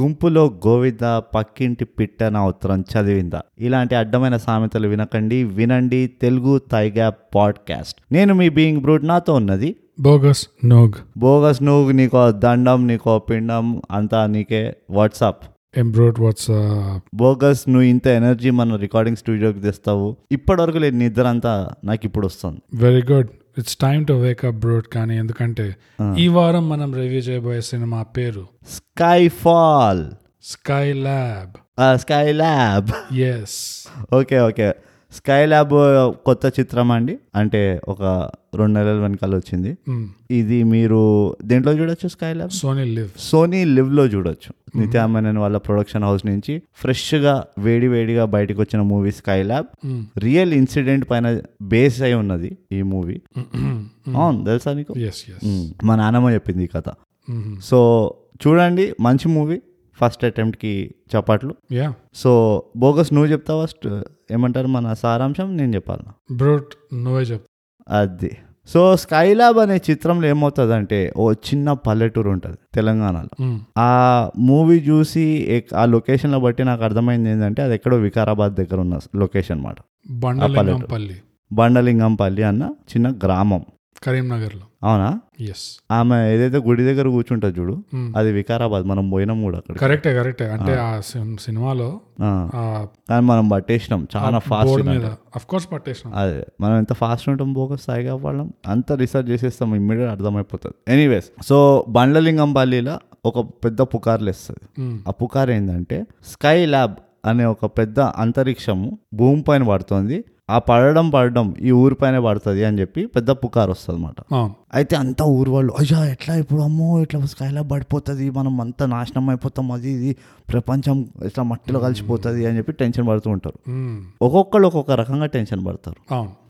గుంపులో గోవింద పక్కింటి పిట్టన ఉత్తరం చదివిందా. ఇలాంటి అడ్డమైన సామెతలు వినకండి. వినండి. తెలుగు తైగా పాడ్కాస్ట్. నేను మీ బీయింగ్ బ్రూట్. నాతో ఉన్నది బోగస్ నోగ్. బోగస్ నువ్వు నీకో దండం నీకో పిండం అంతా నీకే. వాట్సాప్ ఎంబ్రోడ్ వాట్స్ బోగస్ నువ్వు ఇంత ఎనర్జీ మన రికార్డింగ్ స్టూడియోకి తెస్తావు. ఇప్పటివరకు లేదు నిద్ర అంతా నాకు ఇప్పుడు వస్తుంది. Very good it's time to wake up broad కానీ ఎందుకంటే ఈ వారం మనం రివ్యూ చేయబోయే సినిమా పేరు Skyfall Skylab Skylab yes okay okay. Skylab కొత్త చిత్రం అండి? అంటే ఒక రెండు నెలల వెనకాల వచ్చింది. ఇది మీరు దేంట్లో చూడొచ్చు Skylab Sony LIV Sony లివ్లో చూడొచ్చు. నిత్యామేనన్ వాళ్ళ ప్రొడక్షన్ హౌస్ నుంచి ఫ్రెష్గా వేడి వేడిగా బయటకు వచ్చిన movie Skylab real incident పైన బేస్ అయి ఉన్నది ఈ మూవీ అవును తెలుసా నీకు. మా నాన్నమ్మ చెప్పింది ఈ కథ. సో చూడండి మంచి మూవీ ఫస్ట్ అటెంప్ట్కి చపాట్లు యా సో బోగస్ నువ్వు చెప్తావా? ఏమంటారు మన సారాంశం? నేను చెప్పాలి బ్రోడ్ నువ్వే చెప్పు అది. సో స్కైలాబ్ అనే చిత్రంలో ఏమవుతుందంటే ఓ చిన్న పల్లెటూరు ఉంటుంది తెలంగాణలో. Mm. ఆ మూవీ చూసి ఆ లొకేషన్లో బట్టి నాకు అర్థమైంది ఏంటంటే అది ఎక్కడో వికారాబాద్ దగ్గర ఉన్న లొకేషన్ అన్నమాట బండలింగంపల్లి బండలింగంపల్లి అన్న చిన్న గ్రామం. కరీంనగర్లో. అవునా? ఆమె ఏదైతే గుడి దగ్గర కూర్చుంటుంది చూడు అది వికారాబాద్ మనం పోయినాం కూడా అక్కడ కరెక్టే కరెక్టే అంటే ఆ. సిన్- సినిమాలో కానీ మనం పట్టేసినాం చాలా ఫాస్ట్ అఫ్ కోర్స్ పట్టేసినాం. అదే మనం ఎంత ఫాస్ట్ ఉంటాం పోక స్థాయిగా వాళ్ళం అంత రీసెర్చ్ చేసేస్తాం ఇమ్మీడియట్ అర్థమైపోతుంది. ఎనీవేస్ సో బండ్లలింగంపల్లిలో ఒక పెద్ద పుకార్లు ఇస్తుంది Mm. ఆ పుకార్ ఏంటంటే స్కై ల్యాబ్ అనే ఒక పెద్ద అంతరిక్షము భూమి పైన పడుతుంది. ఆ పడడం పడడం ఈ ఊరి పైన పడుతుంది అని చెప్పి పెద్ద పుకార్ వస్తుంది అనమాట అయితే అంతా ఊరు వాళ్ళు అయ్యా ఎట్లా ఇప్పుడు అమ్మో ఇట్లా స్కైలా పడిపోతుంది మనం అంతా నాశనం అయిపోతాం అది ఇది ప్రపంచం ఇట్లా మట్టిలో కలిసిపోతుంది అని చెప్పి టెన్షన్ పడుతూ ఉంటారు. ఒక్కొక్కళ్ళు ఒక్కొక్క రకంగా టెన్షన్ పడతారు.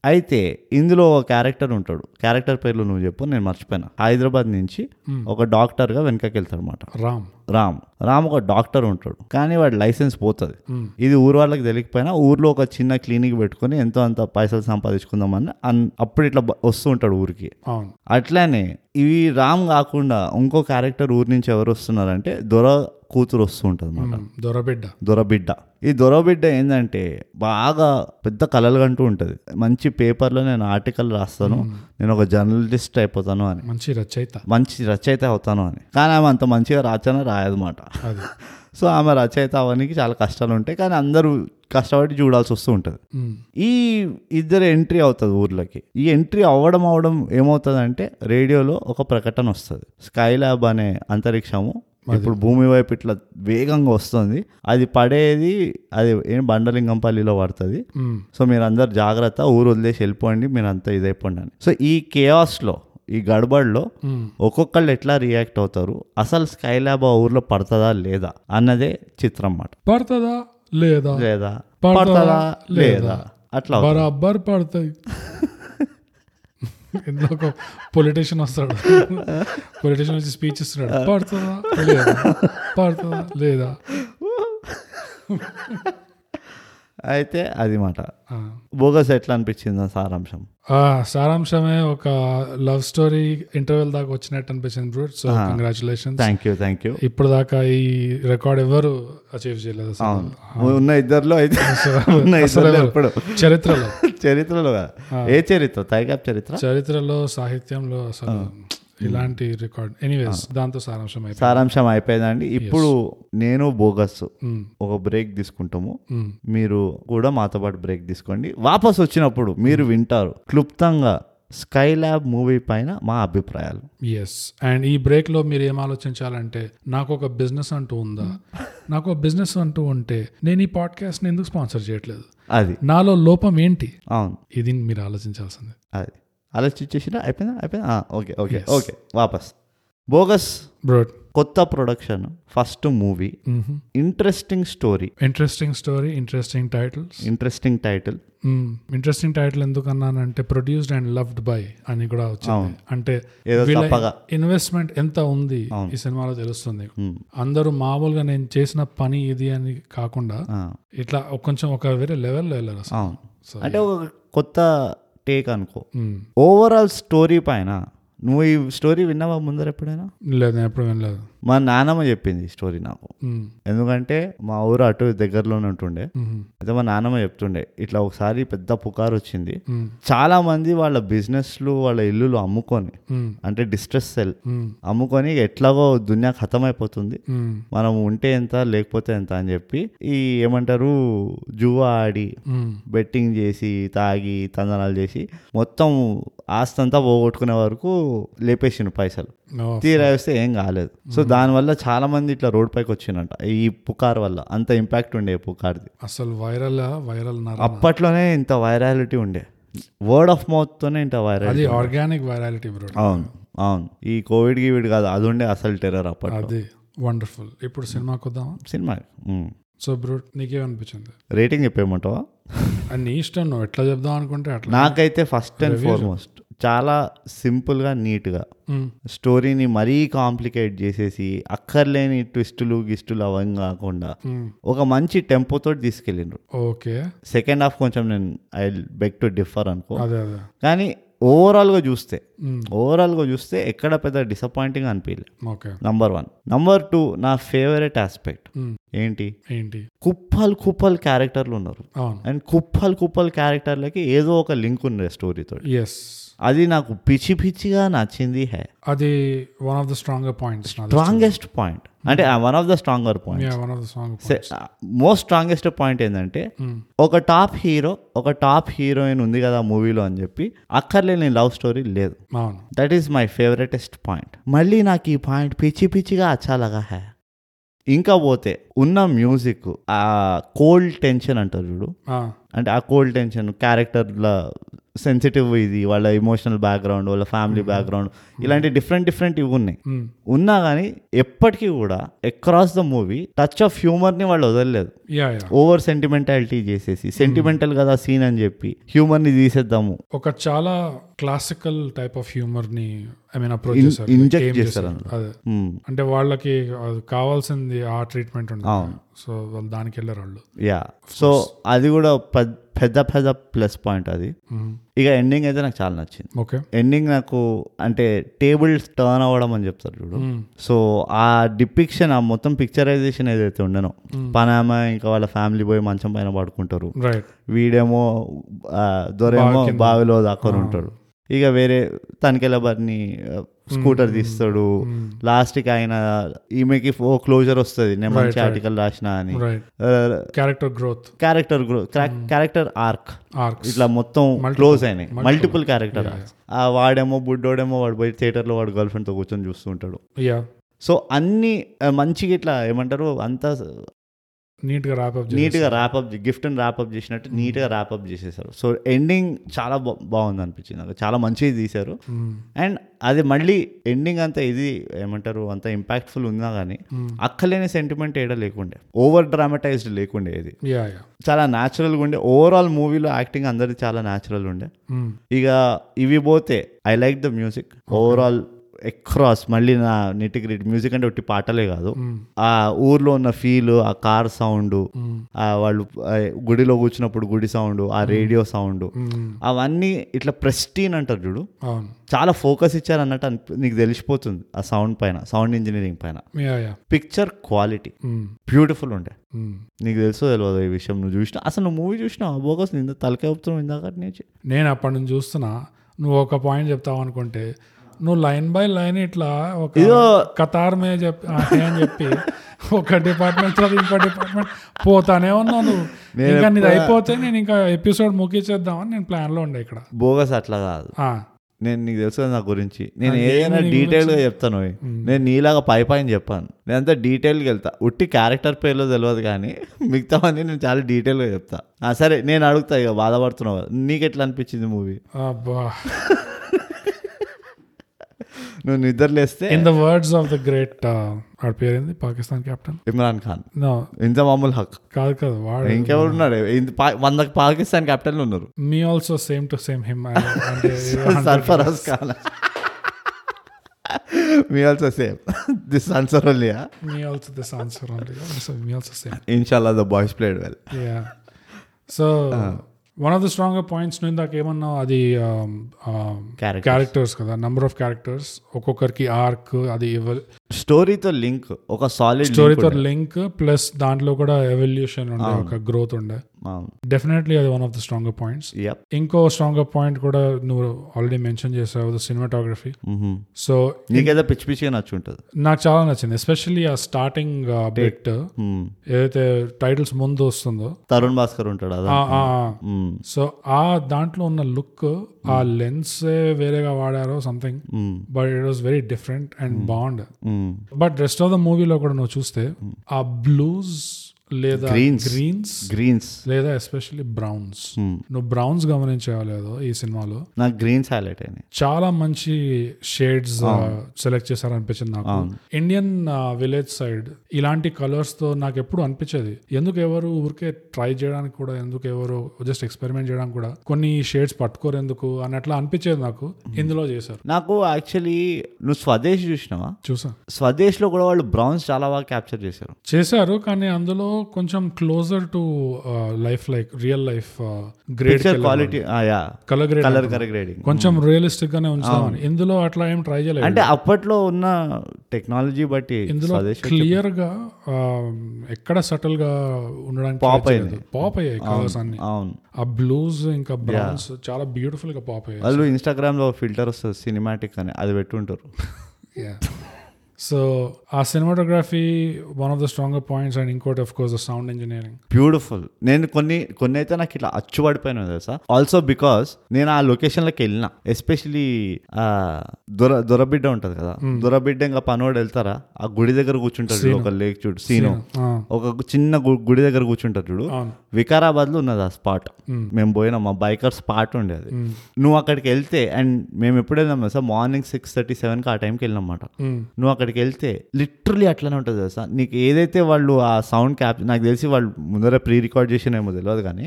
అయితే ఇందులో ఒక క్యారెక్టర్ ఉంటాడు. క్యారెక్టర్ పేర్లు నువ్వు చెప్పు నేను మర్చిపోయినా. హైదరాబాద్ నుంచి. ఒక డాక్టర్గా వెనకకి వెళ్తాడు అనమాట రామ్. రామ్. రామ్ ఒక డాక్టర్ ఉంటాడు. కానీ వాడి లైసెన్స్ పోతుంది. ఇది ఊరు వాళ్ళకి తెలియకపోయినా ఊర్లో ఒక చిన్న క్లినిక్ పెట్టుకొని ఎంతో అంత పైసలు సంపాదించుకుందామని అప్పుడు ఇట్లా వస్తూ ఉంటాడు ఊరికి. అట్లానే ఇవి రామ్ కాకుండా ఇంకో క్యారెక్టర్ ఊరి నుంచి ఎవరు వస్తున్నారంటే దొర కూతురు వస్తూ ఉంటుంది అనమాట. దొరబిడ్డ. దొరబిడ్డ. ఈ దొరబిడ్డ ఏంటంటే బాగా పెద్ద కలలు కంటూ ఉంటుంది. మంచి పేపర్లో నేను ఆర్టికల్ రాస్తాను. నేను ఒక జర్నలిస్ట్ అయిపోతాను అని. మంచి రచయిత. మంచి రచయిత అవుతాను అని. కానీ ఆమె అంత మంచిగా రాచన రాయదన్నమాట. సో ఆమె రచయిత అవడానికి చాలా కష్టాలు ఉంటాయి. కానీ అందరూ కష్టపడి చూడాల్సి వస్తూ ఉంటుంది. ఈ ఇద్దరు ఎంట్రీ అవుతుంది ఊర్లోకి. ఈ ఎంట్రీ అవ్వడం అవ్వడం ఏమవుతుందంటే రేడియోలో ఒక ప్రకటన వస్తుంది. స్కై ల్యాబ్ అనే అంతరిక్షము ఇప్పుడు భూమి వైపు ఇట్లా వేగంగా వస్తుంది. అది పడేది అది ఏం బండలింగంపల్లిలో పడుతుంది. సో మీరు అందరు జాగ్రత్త ఊరు వదిలేసి వెళ్ళిపోండి మీరు అంతా ఇదైపోండి అని. సో ఈ కేయాస్లో ఈ గడబడిలో. ఒక్కొక్కళ్ళు ఎట్లా రియాక్ట్ అవుతారు? అసలు స్కై ల్యాబ్ ఆ ఊర్లో పడుతుందా లేదా అన్నదే చిత్రం అన్నమాట. పడుతుందా లేదా? లేదా? పడుతుందా పడుతుందా లేదా? అట్లా. బరాబర్ పడతాయి. ఇందులో ఒక పొలిటీషియన్ వస్తాడు. పొలిటీషియన్ వచ్చి స్పీచ్ ఇస్తున్నాడు. పడుతుందా లేదా? పడుతుందా లేదా? అయితే అది మాట. బోగస్ ఎట్లా అనిపించింది సారాంశం? సారాంశమే ఒక లవ్ స్టోరీ ఇంటర్వెల్ దాకా వచ్చినట్టు అనిపించింది brute so congratulation thank you thank you ఇప్పుడు దాకా ఈ రికార్డ్ ఎవరు అచీవ్ చేయలేదు ఉన్న ఇద్దరిలో అయితే ఉన్న ఇద్దరిలో? ఎప్పుడు? చరిత్రలో. చరిత్రలో ఏ చరిత్ర? తైగాప్ చరిత్ర? చరిత్రలో సాహిత్యంలో అసలు ఇలాంటి రికార్డ్ ఎనీవేస్ దాంతో సారాంశం అయిపోయింది. సారాంశం అయిపోయిందండి. ఇప్పుడు నేను బోగస్ Mm, ఒక బ్రేక్ తీసుకుంటాము. Mm. మీరు కూడా మాతో పాటు బ్రేక్ తీసుకోండి. వాపస్ వచ్చినప్పుడు మీరు వింటారు క్లుప్తంగా స్కై ల్యాబ్ మూవీ పైన మా అభిప్రాయాలు. ఎస్ అండ్ ఈ బ్రేక్లో మీరు ఏం ఆలోచించాలంటే నాకు ఒక బిజినెస్ అంటూ ఉందా? నాకు ఒక బిజినెస్ అంటూ ఉంటే నేను ఈ పాడ్కాస్ట్ ఎందుకు స్పాన్సర్ చేయట్లేదు? అది. నాలో లోపం ఏంటి? అవును. ఇది మీరు ఆలోచించాల్సింది. అది. ఆలోచించేసిన అయిపోయిందా? అయిపోయిందా? ఆ, ఓకే ఓకే ఓకే వాపస్. బోగస్. బ్రోడ్. కొత్త production first movie. Interesting story. Interesting story interesting titles. Interesting title. Interesting title ఎందుకు అన్నానంటే ప్రొడ్యూస్డ్ అండ్ లవ్డ్ బై అని కూడా వచ్చింది. అంటే. ఇన్వెస్ట్మెంట్ ఎంత ఉంది ఈ సినిమాలో తెలుస్తుంది. అందరూ మామూలుగా నేను చేసిన పని ఇది అని కాకుండా ఇట్లా కొంచెం ఒక వేరే లెవెల్లో వెళ్ళారు అంటే ఒక కొత్త టేక్ అనుకో. ఓవరాల్ స్టోరీ పైన నువ్వు ఈ స్టోరీ విన్నావా ముందర ఎప్పుడైనా? లేదు ఎప్పుడు వినలేదు. మా నాన్నమ్మ చెప్పింది ఈ స్టోరీ నాకు. ఎందుకంటే మా ఊరు అటు దగ్గరలోనే ఉంటుండే. అయితే మా నాన్నమ్మ చెప్తుండే ఇట్లా ఒకసారి పెద్ద పుకారు వచ్చింది. చాలా మంది వాళ్ళ బిజినెస్లు వాళ్ళ ఇల్లులు అమ్ముకొని మ్మ్. అంటే డిస్ట్రెస్ సెల్ మ్మ్. అమ్ముకొని ఎట్లాగో దునియా ఖతం అయిపోతుంది. మనం ఉంటే ఎంత లేకపోతే ఎంత అని చెప్పి ఈ ఏమంటారు జువా ఆడి. బెట్టింగ్ చేసి తాగి తందనాలు చేసి మొత్తం ఆస్తంతా పోగొట్టుకునే వరకు లేపేసిండు పైసలు. తీరా వేస్తే ఏం కాలేదు. సో దానివల్ల చాలా మంది ఇట్లా రోడ్ పైకి వచ్చిందంట. ఈ పుకార్ వల్ల అంత ఇంపాక్ట్ ఉండే పుకార్ది. అసలు వైరల్ వైరల్ అప్పట్లోనే ఇంత వైరాలిటీ ఉండే. వర్డ్ ఆఫ్ మౌత్ తోనే ఇంత వైరల్ అది ఆర్గానిక్ వైరాలిటీ బ్రో. అవును అవును. ఈ కోవిడ్ గీవిడ్ కాదు అది ఉండే అసలు టెర్రర్ అప్పట్లో. అది వండర్ఫుల్. ఇప్పుడు సినిమాకి వద్దామా సినిమా సో బ్రో నీకేమనిపించింది? రేటింగ్ చెప్పేయమంటావా? అది నీ ఇష్టం నువ్వు ఎట్లా చెప్దాం అనుకుంటే అట్లా. నాకైతే ఫస్ట్ అండ్ ఫార్మోస్ట్ చాలా సింపుల్గా నీట్గా. స్టోరీని మరీ కాంప్లికేట్ చేసేసి అక్కర్లేని ట్విస్టులు గిస్టులు అవన్నీ కాకుండా. ఒక మంచి టెంపోతో తీసుకెళ్ళిండ్రు. ఓకే. సెకండ్ హాఫ్ కొంచెం నేను ఐ బెక్ టు డిఫర్ అనుకో. కానీ ఓవరాల్గా చూస్తే. ఓవరాల్గా చూస్తే ఎక్కడ పెద్ద డిసప్పాయింటింగ్ అనిపించలే నంబర్ వన్ నంబర్ టూ నా ఫేవరెట్ ఆస్పెక్ట్. ఏంటి? ఏంటి? కుప్పలు కుప్పలు క్యారెక్టర్లు ఉన్నారు. అండ్ కుప్పలు కుప్పలు క్యారెక్టర్లకి ఏదో ఒక లింక్ ఉంది స్టోరీతో ఎస్ అది నాకు పిచ్చి పిచ్చిగా నచ్చింది హే. అది one of the stronger points strongest point అంటే one of the stronger point most strongest point ఏంటంటే ఒక టాప్ హీరో ఒక టాప్ హీరోయిన్ ఉంది కదా మూవీలో అని చెప్పి అక్కర్లేని లవ్ స్టోరీ లేదు. That is my favouritest point మళ్ళీ నాకు ఈ పాయింట్ పిచ్చి పిచ్చిగా అచ్చాలగా హే. ఇంకా పోతే ఉన్న మ్యూజిక్ ఆ కోల్డ్ టెన్షన్ అంటారు చూడు. అంటే ఆ కోల్డ్ టెన్షన్ క్యారెక్టర్ల సెన్సిటివ్ ఇది వాళ్ళ ఇమోషనల్ బ్యాక్గ్రౌండ్ వాళ్ళ ఫ్యామిలీ బ్యాక్గ్రౌండ్ ఇలాంటి డిఫరెంట్ డిఫరెంట్ ఇవి ఉన్నాయి. మ్మ్. ఉన్నా కానీ ఎప్పటికీ కూడా across the movie touch of హ్యూమర్ని వాళ్ళు వదలలేదు. ఓవర్ సెంటిమెంటాలిటీ చేసేసి సెంటిమెంటల్ కదా సీన్ అని చెప్పి హ్యూమర్ని తీసేద్దాము. ఒక చాలా క్లాసికల్ టైప్ ఆఫ్ హ్యూమర్ని ఐ మీన్ అప్రోచ్ In- చేశారు. inject Like, ఏం చేశారు. చేశారు? అదే. Hmm. అంటే వాళ్ళకి కావాల్సింది ఆ ట్రీట్మెంట్ ఉంటుంది సో వాళ్ళు దానికి వెళ్ళారు వాళ్ళు. యా సో అది కూడా పెద్ద పెద్ద ప్లస్ పాయింట్ అది. ఇక ఎండింగ్ అయితే నాకు చాలా నచ్చింది. ఓకే. ఎండింగ్ నాకు అంటే టేబుల్స్ టర్న్ అవ్వడం అని చెప్తారు చూడు. సో ఆ డిపిక్షన్ ఆ మొత్తం పిక్చరైజేషన్ ఏదైతే ఉండనో పనామ ఇంకా వాళ్ళ ఫ్యామిలీ పోయి మంచం పైన పడుకుంటారు. వీడేమో దొరేమో బావిలో దాక్కొని ఉంటాడు. ఇక వేరే తనికెళ్ళ బర్ని స్కూటర్ తీస్తాడు. లాస్ట్కి ఆయన ఈమెకి ఓ క్లోజర్ వస్తుంది నేను మంచి ఆర్టికల్ రాసిన అని. Character growth character grow character arc ఇట్లా మొత్తం క్లోజ్ అయినాయి. మల్టిపుల్ క్యారెక్టర్ ఆ వాడేమో బుడ్డోడేమో వాడు పోయి థియేటర్లో వాడు గర్ల్ ఫ్రెండ్తో కూర్చొని చూస్తూ ఉంటాడు యా సో అన్ని మంచిగా ఇట్లా ఏమంటారు అంతా నీట్గా ర్యాప్ నీట్గా ర్యాప్అప్ గిఫ్ట్ని ర్యాప్అప్ చేసినట్టు నీట్గా ర్యాప్అప్ చేసేసారు. సో ఎండింగ్ చాలా బాగుంది అనిపించింది నాకు. చాలా మంచిగా తీశారు. అండ్ అది మళ్ళీ ఎండింగ్ అంతా ఇది ఏమంటారు అంత ఇంపాక్ట్ఫుల్ ఉన్నా కానీ అక్కలేని సెంటిమెంట్ ఏడా లేకుండే. ఓవర్ డ్రామటైజ్డ్ లేకుండే ఇది. చాలా న్యాచురల్గా ఉండే ఓవరాల్ మూవీలో యాక్టింగ్ అందరిది చాలా న్యాచురల్ ఉండే. ఇక ఇవి పోతే I like the music overall across మళ్ళీ నా నిటికి మ్యూజిక్ అంటే ఒట్టి పాటలే కాదు. ఆ ఊర్లో ఉన్న ఫీల్ ఆ కార్ సౌండ్ ఆ వాళ్ళు గుడిలో కూర్చున్నప్పుడు గుడి సౌండ్ ఆ రేడియో సౌండ్ అవన్నీ ఇట్లా ప్రెస్టీన్ అంటారు చూడు. చాలా ఫోకస్ ఇచ్చారు అన్నట్టు నీకు తెలిసిపోతుంది ఆ సౌండ్ పైన సౌండ్ ఇంజనీరింగ్ పైన. పిక్చర్ క్వాలిటీ బ్యూటిఫుల్ ఉండే. నీకు తెలుసో తెలియదు ఈ విషయం నువ్వు చూసినా? అసలు నువ్వు మూవీ చూసినావు? బోగస్ నింద తలకాయ ఊపుతున్నావు ఇందాక నేను అప్పటి నుంచి చూస్తున్నా. నువ్వు ఒక పాయింట్ చెప్తావు అనుకుంటే నువ్వు లైన్ బై లైన్ ఇట్లా ఒక కతార్ మే చెప్పి అని చెప్పి ఒక డిపార్ట్మెంట్ ఇంకో డిపార్ట్మెంట్ పోతానే ఉన్నావు నువ్వు. ఇంకా నీది అయిపోతే నేను ఇంకా ఎపిసోడ్ ముగించేద్దామని నేను ప్లాన్లో ఉండే ఇక్కడ. బోగస్ అట్లా కాదు. నేను నీకు తెలుసు నా గురించి. నేను ఏదైనా డీటెయిల్గా చెప్తాను. నేను నీలాగా పై పైన చెప్పాను. నేను అంతా డీటెయిల్గా వెళ్తా. ఉట్టి క్యారెక్టర్ పేర్లో తెలియదు కానీ మిగతావన్నీ నేను చాలా డీటెయిల్గా చెప్తా. సరే నేను అడుగుతా ఇక బాధపడుతున్నావు. నీకు ఎట్లా అనిపించింది మూవీ అబ్బా. నువ్వు నిద్రలేస్తే in the words of the great వాడి పేరేంది? పాకిస్తాన్ కెప్టెన్ ఇమ్రాన్ ఖాన్. నో ఇంత మామూలు హక్. కాదు కాదు వాడు ఇంకెవరు ఉన్నాడు వంద పాకిస్తాన్ కెప్టెన్లు ఉన్నారు. Me also same to same him Sarfaraz Khan. Me also same this answer ఓన్లీయా me also this answer only me also same ఇన్షాల్లా the boys played well yeah so one of the strong points నువ్వు ఇందాక ఏమన్నా అది. Characters కదా number of characters ఒక్కొక్కరికి arc అది స్టోరీతో link ఒక సాలిడ్ స్టోరీతో లింక్ ప్లస్ దాంట్లో కూడా ఎవల్యూషన్ ఉండే ఒక గ్రోత్ ఉండే. డెఫినెట్లీ అది one of the stronger points ఇంకో స్ట్రాంగర్ పాయింట్ కూడా నువ్వు ఆల్రెడీ మెన్షన్ చేసావు ద సినిమాటోగ్రఫీ సో నీకేదో పిచ్చి పిచ్చిగా నచ్చుంటది. నాకు చాలా నచ్చింది ఎస్పెషల్లీ ఆ స్టార్టింగ్ బిట్ Hmm. ఏదైతే టైటిల్స్ ముందు వస్తుందో. తరుణ్ భాస్కర్ ఉంటాడు అదా? ఆ- ఆ- ఆ. సో ఆ దాంట్లో ఉన్న లుక్ ఆ లెన్స్ వేరేగా వాడారో something. But it was very different and bond. But rest of the మూవీలో కూడా నువ్వు చూస్తే ఆ బ్లూస్ లేదా Greens. గ్రీన్స్ గ్రీన్స్ లేదా ఎస్పెషల్లీ బ్రౌన్స్ Hmm. నువ్వు బ్రౌన్స్ గమనించావో లేదో ఈ సినిమాలో? నాకు గ్రీన్స్ హైలైట్ అయినాయి. చాలా మంచి షేడ్స్ సెలెక్ట్ చేశారనిపించింది నాకు. ఇండియన్ విలేజ్ సైడ్ ఇలాంటి కలర్స్తో నాకు ఎప్పుడు అనిపించేది. ఎందుకు ఎవరు ఊరికే ట్రై చేయడానికి కూడా ఎందుకు ఎవరు జస్ట్ ఎక్స్పెరిమెంట్ చేయడానికి కూడా కొన్ని షేడ్స్ పట్టుకోరు ఎందుకు అన్నట్లా అనిపించేది నాకు. ఇందులో చేశారు. నాకు యాక్చువల్లీ నువ్వు స్వదేశ్ చూసినావా? చూసా. స్వదేశ్లో కూడా వాళ్ళు బ్రౌన్స్ చాలా బాగా క్యాప్చర్ చేశారు. చేశారు కానీ అందులో కొంచెం closer to life like real life grade quality yeah colour grade colour grading కొంచెం రియలిస్టిక్ గానే ఉంచుదామని ఇందులో అట్లా ఏం ట్రై చేయలేదు. అంటే అప్పట్లో ఉన్న టెక్నాలజీ బట్టి ఇందులో క్లియర్గా ఆ, ఎక్కడ సటిల్గా ఉండడానికి Pop అయింది. పాప్ అయ్యాయి కలర్స్ అన్ని. అవును. ఆ బ్లూస్ ఇంకా బ్రౌన్స్ చాలా బ్యూటిఫుల్గా పాప్ అయ్యాయి. వాళ్ళు ఇన్స్టాగ్రామ్లో ఫిల్టర్ వస్తుంది సినిమాటిక్ అని. అది పెట్టుంటారు. సో ఆ cinematography one of the stronger points and ఇంకోటి of course the sound engineering beautiful నేను కొన్ని కొన్ని అయితే నాకు ఇట్లా అచ్చుపడిపోయినా తెలుసా? ఆల్సో బికాస్ నేను ఆ లొకేషన్లోకి వెళ్ళిన ఎస్పెషలీ దొర దొరబిడ్డ ఉంటది కదా? దొరబిడ్డ ఇంకా పనోడు వెళ్తారా? ఆ గుడి దగ్గర కూర్చుంటారు ఒక లేక్ చూడు సీను. ఒక చిన్న గుడి దగ్గర కూర్చుంటారు చూడు. వికారాబాద్లో ఉన్నది ఆ స్పాట్ మేము పోయినాం మా బైకర్ స్పాట్ ఉండేది నువ్వు అక్కడికి వెళ్తే అండ్ మేము ఎప్పుడు వెళ్ళాం సార్ మార్నింగ్ సిక్స్ థర్టీ సెవెన్కి ఆ టైంకి వెళ్ళినాం అన్నమాట. నువ్వు అక్కడికి వెళ్తే లిటరలీ అట్లనే ఉంటుంది తెలుసా? నీకు ఏదైతే వాళ్ళు ఆ సౌండ్ క్యాప్ నాకు తెలిసి వాళ్ళు ముందర ప్రీ రికార్డ్ చేసినేమో తెలియదు కానీ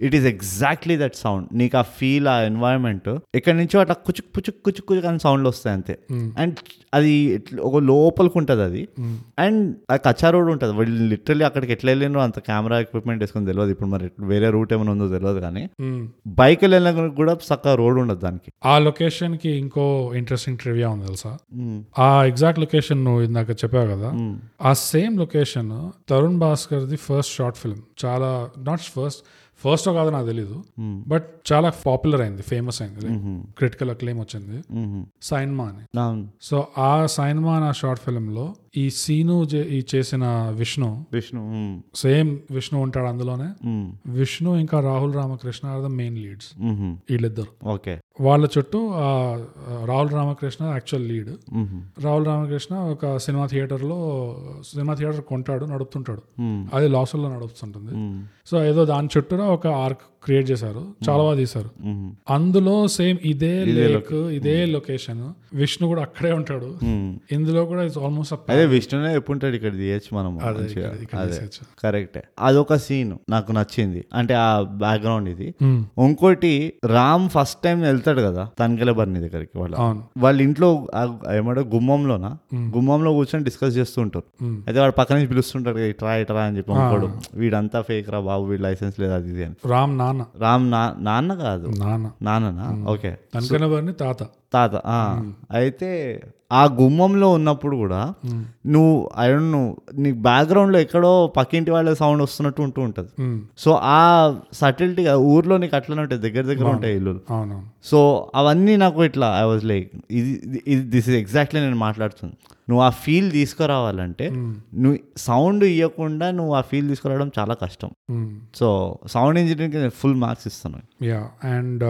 it is exactly that sound నీకు ఆ ఫీల్ ఆ ఎన్వైరన్మెంట్ ఎక్కడి నుంచో అట్లా కుచుక్ పుచుక్ కుచుక్ కుచుక్ అని సౌండ్లు వస్తాయి అంతే. అండ్ అది ఇట్ల- ఒక లోపలికి ఉంటుంది అది. అండ్ ఆ కచ్చా రోడ్ ఉంటుంది. వాళ్ళు లిటరలీ అక్కడికి ఎట్లా వెళ్ళినో అంత కెమెరా ఎక్విప్మెంట్ వేసుకొని తెలియదు. ఇప్పుడు మరి వేరే రూట్ ఏమైనా ఉందో తెలియదు కానీ బైక్ వెళ్ళినా కూడా చక్కగా రోడ్ ఉండదు దానికి. ఆ లొకేషన్కి ఇంకో ఇంట్రెస్టింగ్ ట్రివియా ఉంది తెలుసా? ఆ ఎగ్జాక్ట్ లొకేషన్ నువ్వు ఇందాక చెప్పావు కదా? ఆ same location Tarun Bhaskar the first short film చాలా నాట్ ఫస్ట్ ఫస్ట్ కాదు నాకు తెలీదు. బట్ చాలా పాపులర్ అయింది ఫేమస్ అయింది. క్రిటికల్ అక్లేమ్ వచ్చింది. సైన్మా అని. సో ఆ సైన్మా అనే షార్ట్ ఫిల్మ్లో ఈ సీను ఈ చేసిన విష్ణు విష్ణు. సేమ్ విష్ణు ఉంటాడు అందులోనే. విష్ణు ఇంకా Rahul Ramakrishna are the main leads. వీళ్ళిద్దరు. ఓకే వాళ్ళ చుట్టూ ఆ రాహుల్ రామకృష్ణ యాక్చువల్ లీడ్. రాహుల్ రామకృష్ణ ఒక సినిమా థియేటర్లో సినిమా థియేటర్ కొంటాడు నడుపుతుంటాడు. అది లాసుల్లో నడుపుతుంటుంది. సో ఏదో దాని చుట్టూరా ఒక ఆర్క్ క్రియేట్ చేశారు. చాలా బాగా తీశారు. అందులో సేమ్ ఇదే లేక్ ఇదే లొకేషన్. విష్ణు కూడా అక్కడే ఉంటాడు. ఇందులో కూడా ఇట్స్ ఆల్మోస్ట్ అదే విష్ణునే ఎప్పుంటాడు ఇక్కడ తీయచ్చు మనం కరెక్టే అదొక సీన్ నాకు నచ్చింది. అంటే ఆ బ్యాక్గ్రౌండ్ ఇది. ఇంకోటి రామ్ ఫస్ట్ టైం వెళ్తాడు కదా తనకెళ్ళ బర్ని దగ్గరికి వాళ్ళ. వాళ్ళ ఇంట్లో ఆ ఏమంటారు గుమ్మంలోనా? గుమ్మంలో కూర్చొని డిస్కస్ చేస్తుంటారు. అయితే వాడు పక్క నుంచి పిలుస్తుంటాడు ఇట్రా ఇట్రా అని చెప్పి వీడంతా ఫేక్ రా బాబు వీడు లైసెన్స్ లేదు అది ఇది అని. రామ్ నాన్న. రామ్ నా నాన్న కాదు. నాన్న. నాన్ననా? ఓకే. తనకన్నా వారిని తాత తాత. అయితే ఆ గుమ్మంలో ఉన్నప్పుడు కూడా నువ్వు ఐ డోంట్ నో బ్యాక్గ్రౌండ్లో ఎక్కడో పక్కింటి వాళ్ళ సౌండ్ వస్తున్నట్టు ఉంటూ ఉంటుంది. సో ఆ సటిల్టీ ఊర్లో నీకు అట్లనే ఉంటాయి దగ్గర దగ్గర ఉంటాయి ఇల్లు సో అవన్నీ నాకు ఇట్లా ఐ వాజ్ లైక్ ఇది ఇది దిస్ ఇస్ ఎగ్జాక్ట్లీ నేను మాట్లాడుతుంది నువ్వు ఆ ఫీల్ తీసుకురావాలంటే నువ్వు సౌండ్ ఇవ్వకుండా నువ్వు ఆ ఫీల్ తీసుకురావడం చాలా కష్టం. మ్మ్. So sound engineering full marks ఇస్తాను యా అండ్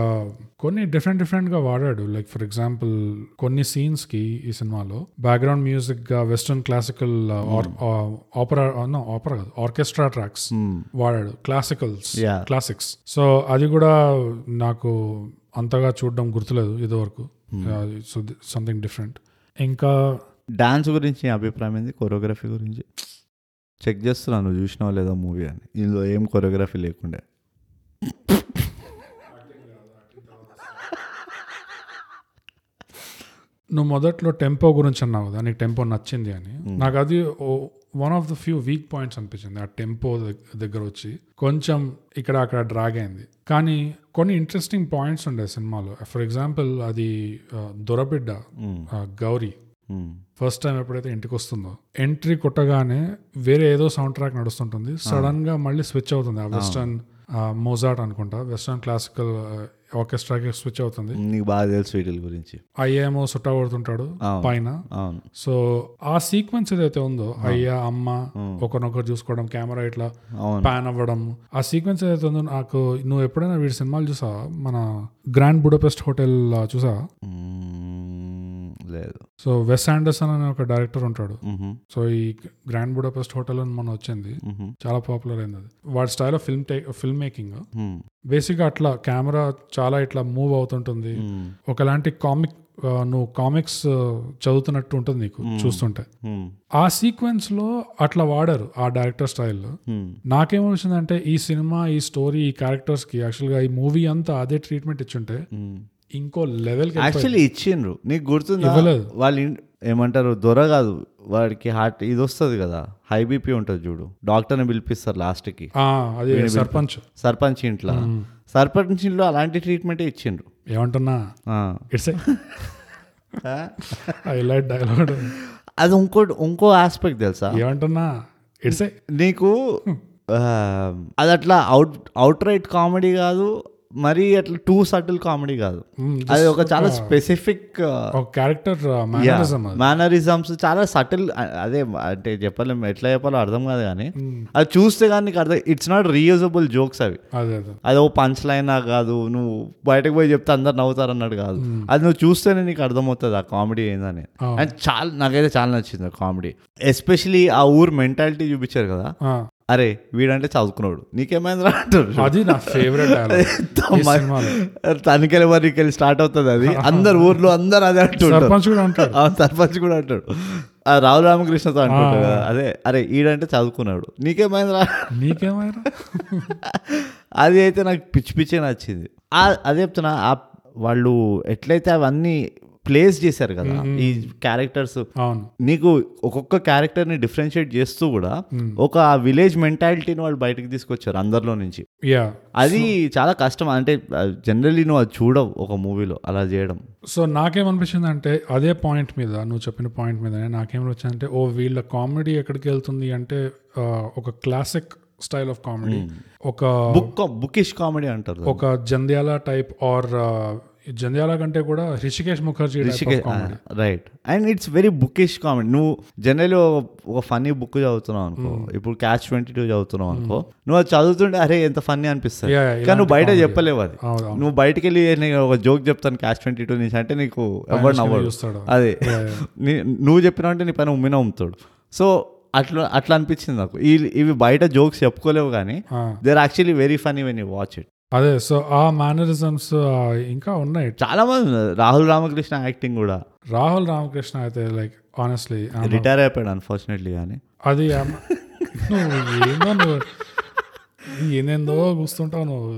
కొన్ని డిఫరెంట్ డిఫరెంట్గా వాడాడు. లైక్ ఫర్ ఎగ్జాంపుల్ కొన్ని సీన్స్కి ఈ సినిమాలో బ్యాక్గ్రౌండ్ మ్యూజిక్గా వెస్టర్న్ క్లాసికల్ ఆపరా ఆపరా కాదు ఆర్కెస్ట్రా ట్రాక్స్ వాడాడు. క్లాసికల్స్. క్లాసిక్స్ సో అది కూడా నాకు అంతగా చూడడం గుర్తులేదు ఇదివరకు. సో సంథింగ్ డిఫరెంట్ ఇంకా డాన్స్ గురించి నీ అభిప్రాయం ఏంది? కొరియోగ్రఫీ గురించి? చెక్ చేస్తున్నాను నువ్వు చూసినావు లేదా మూవీ అని. ఇందులో ఏం కొరియోగ్రఫీ లేకుండే? నువ్వు మొదట్లో టెంపో గురించి అన్నావు కదా నీకు టెంపో నచ్చింది అని. నాకు అది ఓ- one of the few weak points అనిపించింది. ఆ టెంపో దగ్గర వచ్చి కొంచెం ఇక్కడ అక్కడ డ్రాగ్ అయింది. కానీ కొన్ని ఇంట్రెస్టింగ్ పాయింట్స్ ఉండే సినిమాలో. ఫర్ ఎగ్జాంపుల్ అది దొరబిడ్డ ఆ, గౌరీ. ఫస్ట్ టైం ఎప్పుడైతే ఇంటికి వస్తుందో ఎంట్రీ కొట్టగానే వేరే ఏదో సౌండ్ ట్రాక్ నడుస్తుంటుంది సడన్గా మళ్ళీ స్విచ్ అవుతుంది. ఆ వెస్టర్న్ మోజాట్ అనుకుంటా. వెస్టర్న్ క్లాసికల్ ఆర్కెస్ట్రాకి స్విచ్ అవుతుంది. నీకు బాగా తెలుసు వీటిల గురించి. అయ్యేమో సుట్ట కొడుతుంటాడు. పైన. సో ఆ సీక్వెన్స్ ఏదైతే ఉందో అయ్యా అమ్మ ఒకరినొకరు చూసుకోవడం కెమెరా ఇట్లా పాన్ అవ్వడం. ఆ సీక్వెన్స్ ఏదైతే ఉందో నాకు నువ్వు ఎప్పుడైనా వీడి సినిమాలు చూసా మన గ్రాండ్ బుడపెస్ట్ హోటల్ చూసా. లేదు సో వెస్ ఆండర్సన్ అనే ఒక డైరెక్టర్ ఉంటాడు. సో ఈ గ్రాండ్ బుడపెస్ట్ హోటల్ అని మొన్న వచ్చింది. చాలా పాపులర్ అయింది అది వాడి style of film film making. బేసిక్గా అట్లా కెమెరా చాలా ఇట్లా మూవ్ అవుతుంటుంది. ఒకలాంటి కామిక్ నువ్వు కామిక్స్ చదువుతున్నట్టు ఉంటుంది నీకు చూస్తుంటే. ఆ సీక్వెన్స్లో అట్లా వాడారు ఆ డైరెక్టర్ స్టైల్లో మ్మ్. నాకేమనిపించిందంటే ఈ సినిమా ఈ స్టోరీ ఈ క్యారెక్టర్స్కి యాక్చువల్గా ఈ మూవీ అంతా అదే ట్రీట్మెంట్ ఇచ్చుంటే. ఇంకో లెవెల్ యాక్చువల్లీ ఇచ్చిండ్రు. నీకు గుర్తుందా. వాళ్ళు ఏమంటారు దొర కాదు. వాడికి హార్ట్ ఇది వస్తుంది కదా. హై బీపీ ఉంటుంది చూడు. డాక్టర్ని పిలిపిస్తారు లాస్ట్కి సర్పంచ్. సర్పంచ్ ఇంట్లో. సర్పంచ్ ఇంట్లో అలాంటి ట్రీట్మెంటే ఇచ్చిండ్రు. ఏమంటున్నా. ఇట్స్ హైలైట్ డైలాగ్ అది ఇంకో ఇంకో ఆస్పెక్ట్ తెలుసా? ఏమంటున్నా? ఇట్స్ నీకు అది అట్లా అవుట్ అవుట్ రైట్ కామెడీ కాదు మరీ అట్లా టూ సటిల్ కామెడీ కాదు. అది ఒక చాలా స్పెసిఫిక్ క్యారెక్టర్ మేనరిజమ్స్ చాలా సటిల్ అదే అంటే చెప్పలేము ఎట్లా చెప్పాలో అర్థం కాదు కానీ అది చూస్తే కానీ నీకు అర్థం ఇట్స్ నాట్ రీయూజబుల్ జోక్స్ అవి. అదే ఓ పంచ్ లైన్ కాదు నువ్వు బయటకు పోయి చెప్తే అందరు నవ్వుతారు అన్నట్టు కాదు. అది నువ్వు చూస్తేనే నీకు అర్థమవుతుంది ఆ కామెడీ ఏందని. అండ్ చాలా నాకైతే చాలా నచ్చింది ఆ కామెడీ ఎస్పెషలీ ఆ ఊరు మెంటాలిటీ చూపించారు కదా. అరే వీడంటే చదువుకున్నాడు. నీకేమైందిరా అంటారు అది నా ఫేవరెట్ తనికెళ్ళి వరకు స్టార్ట్ అవుతుంది అది? అందరు ఊర్లో అందరు అదే అంటుంటారు. సర్పంచ్ కూడా అంటాడు. రావు రామకృష్ణతో అంటుంటాడు కదా. అదే అరే ఈడంటే చదువుకున్నాడు. నీకేమైందిరా? నీకేమైనా అది అయితే నాకు పిచ్చి పిచ్చే నచ్చింది. అదే చెప్తున్నా వాళ్ళు ఎట్లయితే అవన్నీ ప్లేస్ చేశారు కదా ఈ క్యారెక్టర్స్. నీకు ఒక్కొక్క క్యారెక్టర్ని డిఫరెన్షియేట్ చేస్తూ కూడా ఒక విలేజ్ మెంటాలిటీని వాళ్ళు బయటకు తీసుకొచ్చారు అందరిలో నుంచి. యా అది చాలా కష్టం. అంటే జనరల్లీ నువ్వు అది చూడవు ఒక మూవీలో అలా చేయడం. సో నాకేమనిపించింది అంటే అదే పాయింట్ మీద నువ్వు చెప్పిన పాయింట్ మీదనే నాకేమనిపించింది అంటే ఓ వీళ్ళ కామెడీ ఎక్కడికి వెళ్తుంది అంటే ఒక క్లాసిక్ స్టైల్ ఆఫ్ కామెడీ ఒక బుక్ బుకిష్ కామెడీ అంటారు ఒక జంధ్యాల టైప్ ఆర్ జంధ్యాల కంటే కూడా Hrishikesh Mukherjee comedy right and it's very bookish comedy నువ్వు జనరల్లీ ఒక ఫన్నీ బుక్ చదువుతున్నావు అనుకో. ఇప్పుడు క్యాచ్ ట్వంటీ టూ చదువుతున్నావు అనుకో. నువ్వు అది చదువుతుంటే అరే ఎంత ఫన్నీ అనిపిస్తుంది. కానీ నువ్వు బయట చెప్పలేవు అది. నువ్వు బయటికి వెళ్ళి నేను ఒక జోక్ చెప్తాను క్యాచ్ ట్వంటీ టూ నుంచి. అంటే నీకు ఎవరు నవ్వడు. అదే. నువ్వు చెప్పినా అంటే నీ పైన ఉమ్మిన ఉమ్ముతాడు. సో అట్లా అట్లా అనిపించింది నాకు. ఇవి బయట జోక్స్ చెప్పుకోలేవు కానీ they are actually very funny when you watch it అదే సో ఆ మేనరిజమ్స్ ఇంకా ఉన్నాయి. చాలా మంది ఉన్నారు. రాహుల్ రామకృష్ణ యాక్టింగ్ కూడా. రాహుల్ రామకృష్ణ అయితే లైక్ ఆనెస్ట్లీ రిటైర్ అయిపోయాడు అన్ఫార్చునేట్లీ కానీ. అది నువ్వు ఏందో నువ్వు ఏందేందో కూస్తుంటావు నువ్వు.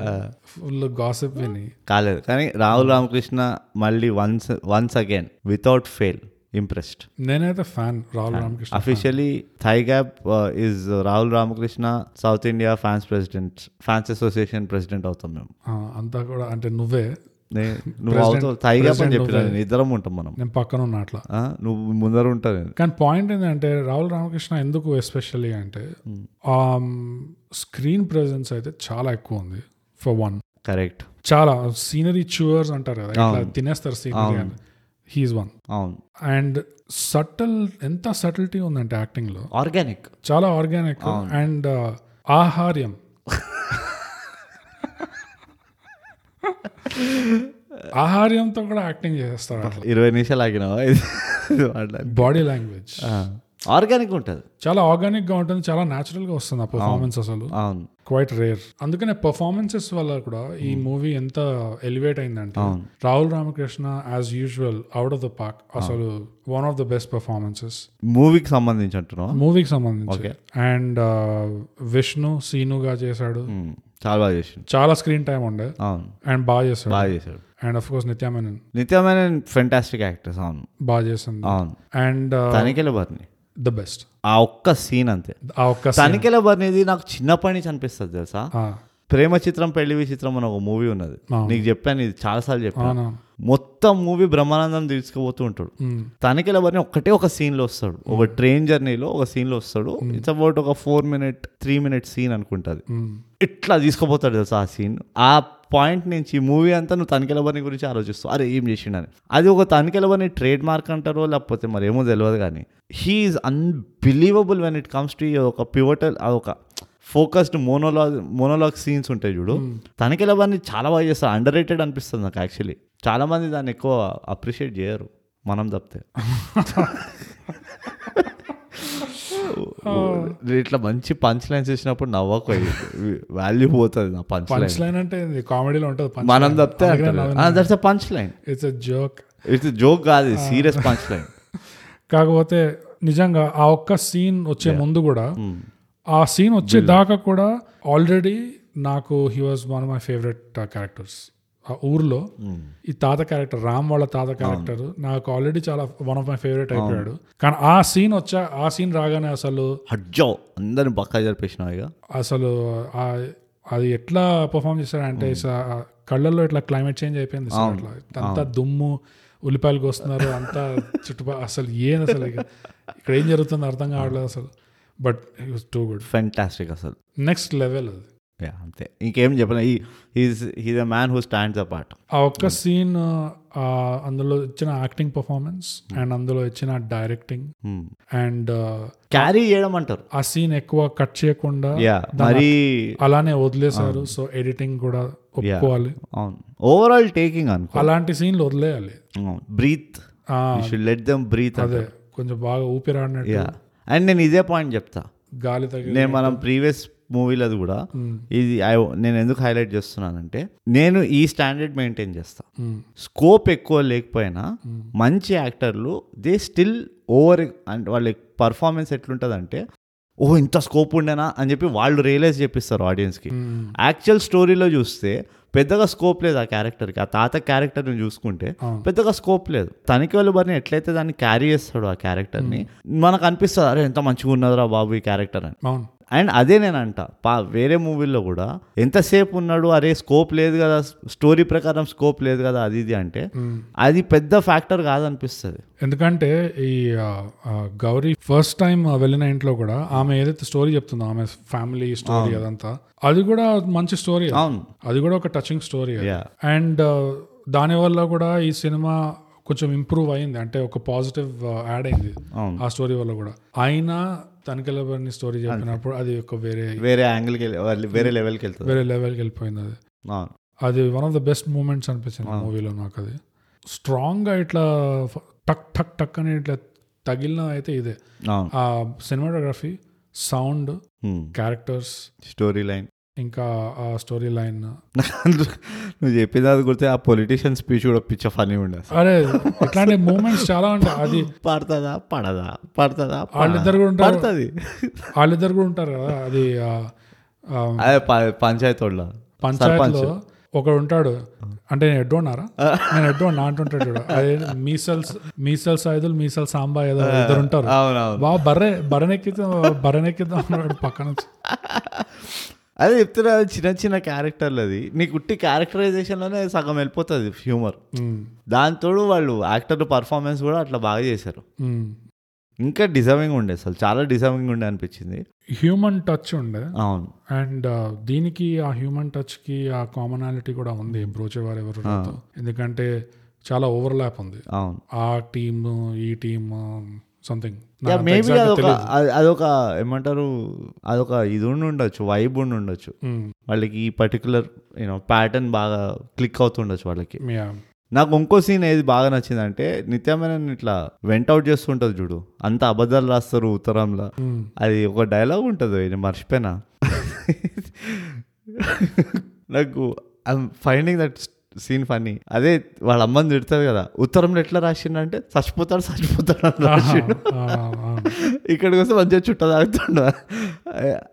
ఫుల్ గాసిప్ విని. కాలేదు కానీ రాహుల్ రామకృష్ణ మళ్ళీ once once again without fail impressed నేనైతే fan Rahul Ramakrishna officially thigh gap is Rahul Ramakrishna South India fans president fans association president అవుతాం మేము. అంతా కూడా అంటే నువ్వే. నువ్వు President- అవుతావు. థై గ్యాప్ అని President చెప్పిన ఇద్దరం ఉంటాం మనం. నేను పక్కన ఉన్నా అట్లా. ఆ, నువ్వు ముందర ఉంటావు నేను. కానీ పాయింట్ ఏంటంటే రాహుల్ రామకృష్ణ ఎందుకు ఎస్పెషల్లీ అంటే స్క్రీన్ ప్రెజెన్స్ అయితే చాలా ఎక్కువ ఉంది ఫర్ వన్ కరెక్ట్ చాలా సీనరీ చూవర్స్ అంటారు కదా తినేస్తారు సీనరీ అని. హీఈస్ వన్ అవును. అండ్ సటిల్ ఎంత సటిల్టీ ఉందంటే యాక్టింగ్లో? ఆర్గానిక్ చాలా ఆర్గానిక్ అండ్ ఆహార్యం. ఆహార్యంతో కూడా యాక్టింగ్ చేస్తారు ఇరవై నిమిషాలు ఆగినావా? బాడీ లాంగ్వేజ్ ఆర్గానిక్ ఉంటుంది. చాలా ఆర్గానిక్గా ఉంటుంది చాలా న్యాచురల్గా వస్తుంది ఆ పర్ఫార్మెన్స్ అసలు. అవును. క్వైట్ రేర్ అందుకనే పర్ఫార్మెన్సెస్ వల్ల కూడా ఈ మూవీ ఎంత ఎలివేట్ అయిందంటే Rahul Ramakrishna as usual out of the park అసలు one of the best performances మూవీకి సంబంధించి అంటున్నావా? మూవీకి సంబంధించి. అండ్ విష్ణు సీనుగా చేశాడు. మ్మ్. చాలా బాగా చేసిండు. చాలా స్క్రీన్ టైం ఉండే. అండ్ బాగా చేశాడు. బాగా చేశాడు. అండ్ అఫ్ కోర్స్ నిత్యామేనన్ నిత్యమైన ఫెంటాస్టిక్ యాక్టర్స్ అవును. బాగా చేసింది. అవును. And Tanikella Bharani the best ఆ ఒక్క సీన్ అంతే. ఆ ఒక్క తనికెల అనేది నాకు చిన్నప్పటి నుంచి అనిపిస్తుంది తెలుసా? ప్రేమ చిత్రం పెళ్ళి విచిత్రం అని ఒక మూవీ ఉన్నది. నీకు చెప్పాను ఇది చాలాసార్లు చెప్పాను. అవునవును మొత్తం మూవీ బ్రహ్మానందం తీసుకుపోతూ ఉంటాడు. ఉమ్, తనికెల బర్ని ఒక్కటే ఒక scene లో వస్తాడు ఒక ట్రైన్ జర్నీలో ఒక scene లో వస్తాడు ఇట్స్ అబౌట్ ఒక four minute three minute scene అనుకుంటుంది. ఇట్లా తీసుకుపోతాడు తెలుసా ఆ సీన్ ఆ పాయింట్ నుంచి మూవీ అంతా నువ్వు తనికెల బర్ని గురించి ఆలోచిస్తావు. అరే ఏం చేసిండని. అది ఒక తనికెల బర్ని ట్రేడ్ మార్క్ అంటారో లేకపోతే మరి ఏమో తెలియదు కానీ he's unbelievable when it comes to ఒక పివటల్ ఒక ఫోకస్డ్ మోనోలాగ్ మోనోలాగ్ సీన్స్ ఉంటాయి చూడు. తనికెల బర్ని చాలా బాగా చేస్తారు అండర్ రేటెడ్ అనిపిస్తుంది నాకు యాక్చువల్లీ చాలా మంది దాన్ని ఎక్కువ అప్రిషియేట్ చేయరు. మనం తప్పితే. ఇట్లా మంచి పంచ్ లైన్స్ ఇచ్చినప్పుడు నవ్వకు వాల్యూ పోతుంది నా పంచ్ పంచ్ లైన్ అంటే కామెడీలో ఉంటుంది మనం తప్పితే that's punch line it's joke it's joke కాదు సీరియస్ పంచ్ లైన్ కాకపోతే నిజంగా ఆ ఒక్క సీన్ వచ్చే ముందు కూడా ఆ సీన్ వచ్చే దాకా కూడా ఆల్రెడీ నాకు he was one of my favourite characters ఆ ఊర్లో ఈ తాత క్యారెక్టర్ రామ్ వాళ్ళ తాత క్యారెక్టర్ నాకు ఆల్రెడీ చాలా వన్ ఆఫ్ మై ఫేవరెట్ అయిపోయాడు. కానీ ఆ సీన్ వచ్చా ఆ సీన్ రాగానే అసలు హజ్జో అందరిని పక్కా జరిపేసినావు ఇక. అసలు అది ఎట్లా పర్ఫామ్ ఆ కళ్ళల్లో ఇట్లా క్లైమేట్ చేంజ్ అయిపోయింది అట్లా. అంతా దుమ్ము ఉల్లిపాయలు కోస్తున్నారు అంతా చుట్టుపక్కల అసలు ఏం అసలు ఇక? ఇక్కడ ఏం జరుగుతుందో అర్థం కావట్లేదు అసలు. బట్ టూ గుడ్ ఫెంటాస్టిక్ అసలు. నెక్స్ట్ లెవెల్ అది. యా అంతే. ఇంకేం చెప్పలే. He's he's a man who stands a part ఆ ఒక్క సీన్ అందులో ఇచ్చిన యాక్టింగ్ పర్ఫార్మెన్స్ అండ్ అందులో ఇచ్చిన డైరెక్టింగ్ అండ్ క్యారీ చేయడం అంటారు ఆ సీన్ ఎక్కువ కట్ చేయకుండా మరి అలానే వదిలేశారు. సో ఎడిటింగ్ కూడా ఒప్పుకోవాలి. అవును. ఓవరాల్ టేకింగ్ అనుకో. అలాంటి సీన్లు వదిలేయాలి. బ్రీత్ లెట్ దెమ్ బ్రీత్ అదే కొంచెం బాగా ఊపిరాడినట్టు అండ్ నేను ఇదే పాయింట్ చెప్తా. గాలి తగిలి నేను మనం ప్రీవియస్ మూవీలది కూడా. ఇది నేను ఎందుకు హైలైట్ చేస్తున్నానంటే నేను ఈ స్టాండర్డ్ మెయింటైన్ చేస్తా. స్కోప్ ఎక్కువ లేకపోయినా మంచి యాక్టర్లు దే స్టిల్ ఓవర్ అంటే వాళ్ళ పర్ఫార్మెన్స్ ఎట్లుంటుందంటే ఓ ఇంత స్కోప్ ఉండేనా అని చెప్పి వాళ్ళు రియలైజ్ చేపిస్తారు ఆడియన్స్కి. యాక్చువల్ స్టోరీలో చూస్తే పెద్దగా స్కోప్ లేదు ఆ క్యారెక్టర్కి. ఆ తాత క్యారెక్టర్ని చూసుకుంటే. పెద్దగా స్కోప్ లేదు. తనకి వాళ్ళు బరిని ఎట్లయితే దాన్ని క్యారీ చేస్తాడు ఆ క్యారెక్టర్ని మనకు అనిపిస్తుంది అరే ఎంత మంచిగా ఉన్నదిరా బాబు ఈ క్యారెక్టర్ అని. అండ్ అదే నేను అంట పా వేరే మూవీల్లో కూడా ఎంతసేపు ఉన్నాడు అరే స్కోప్ లేదు కదా స్టోరీ ప్రకారం స్కోప్ లేదు కదా అది ఇది అంటే. అది పెద్ద ఫ్యాక్టర్ కాదనిపిస్తుంది. ఎందుకంటే ఈ గౌరీ ఫస్ట్ టైం వెళ్ళిన ఇంట్లో కూడా ఆమె ఏదైతే స్టోరీ చెప్తుందో ఆమె ఫ్యామిలీ స్టోరీ అదంతా అది కూడా మంచి స్టోరీ అవును. అది కూడా ఒక టచింగ్ స్టోరీ. అండ్ దాని వల్ల కూడా ఈ సినిమా కొంచెం ఇంప్రూవ్ అయింది అంటే ఒక పాజిటివ్ యాడ్ అయింది ఆ స్టోరీ వల్ల కూడా. అయినా తనికెళ్ళబడిన స్టోరీ చెప్పినప్పుడు అది ఒక వేరే వేరే యాంగిల్కి వాళ్ళు వేరే లెవెల్కి వెళ్తుంది. వేరే లెవెల్కి వెళ్ళిపోయింది అది. అది one of the best moments అనిపించింది మూవీలో నాకు అది. స్ట్రాంగ్గా ఇట్లా టక్ టక్ టక్ అని ఇట్లా తగిలిన అయితే ఇదే. ఆ cinematography sound characters story line ఇంకా ఆ స్టోరీ లైన్ నువ్వు చెప్పేది అది గుర్తే ఆ పొలిటీషియన్ స్పీచ్ కూడా పిచ్చ ఫనీ ఉండే అసలు. అరే ఇట్లాంటి మూమెంట్స్ చాలా ఉంటాయి. అది పడుతుందా పడదా పడుతుందా వాళ్ళిద్దరు కూడా ఉంటారు. పడుతుంది. వాళ్ళిద్దరు కూడా ఉంటారు కదా. అది అదే పంచాయతీ వాళ్ళ పంచాయతీలో ఒకడు ఉంటాడు. అంటే నేను ఎడ్డోన్నారా నేను ఎడ్డోన్నా అంటుంటాడు చూడు. అదే మీసల్స్ మీసల్స్ ఐదులు మీసల్ సాంబా ఏదో ఇద్దరు ఉంటారు. బాగా బర్రె బర్రెనెక్కిద్దాం బర్రెనెక్కిద్దాం అన్నాడు పక్కన అదే చెప్తున్నా చిన్న చిన్న క్యారెక్టర్లు అది. నీకు ఉట్టి క్యారెక్టరైజేషన్లోనే సగం వెళ్ళిపోతుంది హ్యూమర్ దాంతోడు వాళ్ళు యాక్టర్ పర్ఫార్మెన్స్ కూడా అట్లా బాగా చేశారు. ఇంకా డిజర్వింగ్ ఉండే అసలు చాలా డిజర్వింగ్ ఉండే అనిపించింది. హ్యూమన్ టచ్ ఉండే. అవును. అండ్ దీనికి ఆ హ్యూమన్ టచ్కి ఆ కామనాలిటీ కూడా ఉంది బ్రోచేవారు ఎవరు. ఎందుకంటే చాలా ఓవర్లాప్ ఉంది. అవును. ఆ టీమ్ ఈ టీమ్ సంథింగ్ మేబీ అదొక అది- అదొక ఏమంటారు అదొక ఇది ఉండి ఉండొచ్చు వైబ్ ఉండి ఉండొచ్చు. వాళ్ళకి ఈ పర్టికులర్ యూనో ప్యాటర్న్ బాగా క్లిక్ అవుతుండొచ్చు వాళ్ళకి. నాకు ఇంకో సీన్ ఏది బాగా నచ్చిందంటే నిత్యమైన ఇట్లా వెంట్ అవుట్ చేస్తుంటది చూడు. అంత అబద్ధాలు రాస్తారు ఉత్తరంలో. అది ఒక డైలాగ్ ఉంటుంది నేను మర్చిపోయినా. నాకు I'm finding that scene funny అదే వాళ్ళ అమ్మని తిడతారు కదా. ఉత్తరంలో ఎట్లా రాసిండంటే చచ్చిపోతాడు చచ్చిపోతాడు అని రాసిండు. ఇక్కడికి వస్తే మంచిగా చుట్ట తాగుతుండ.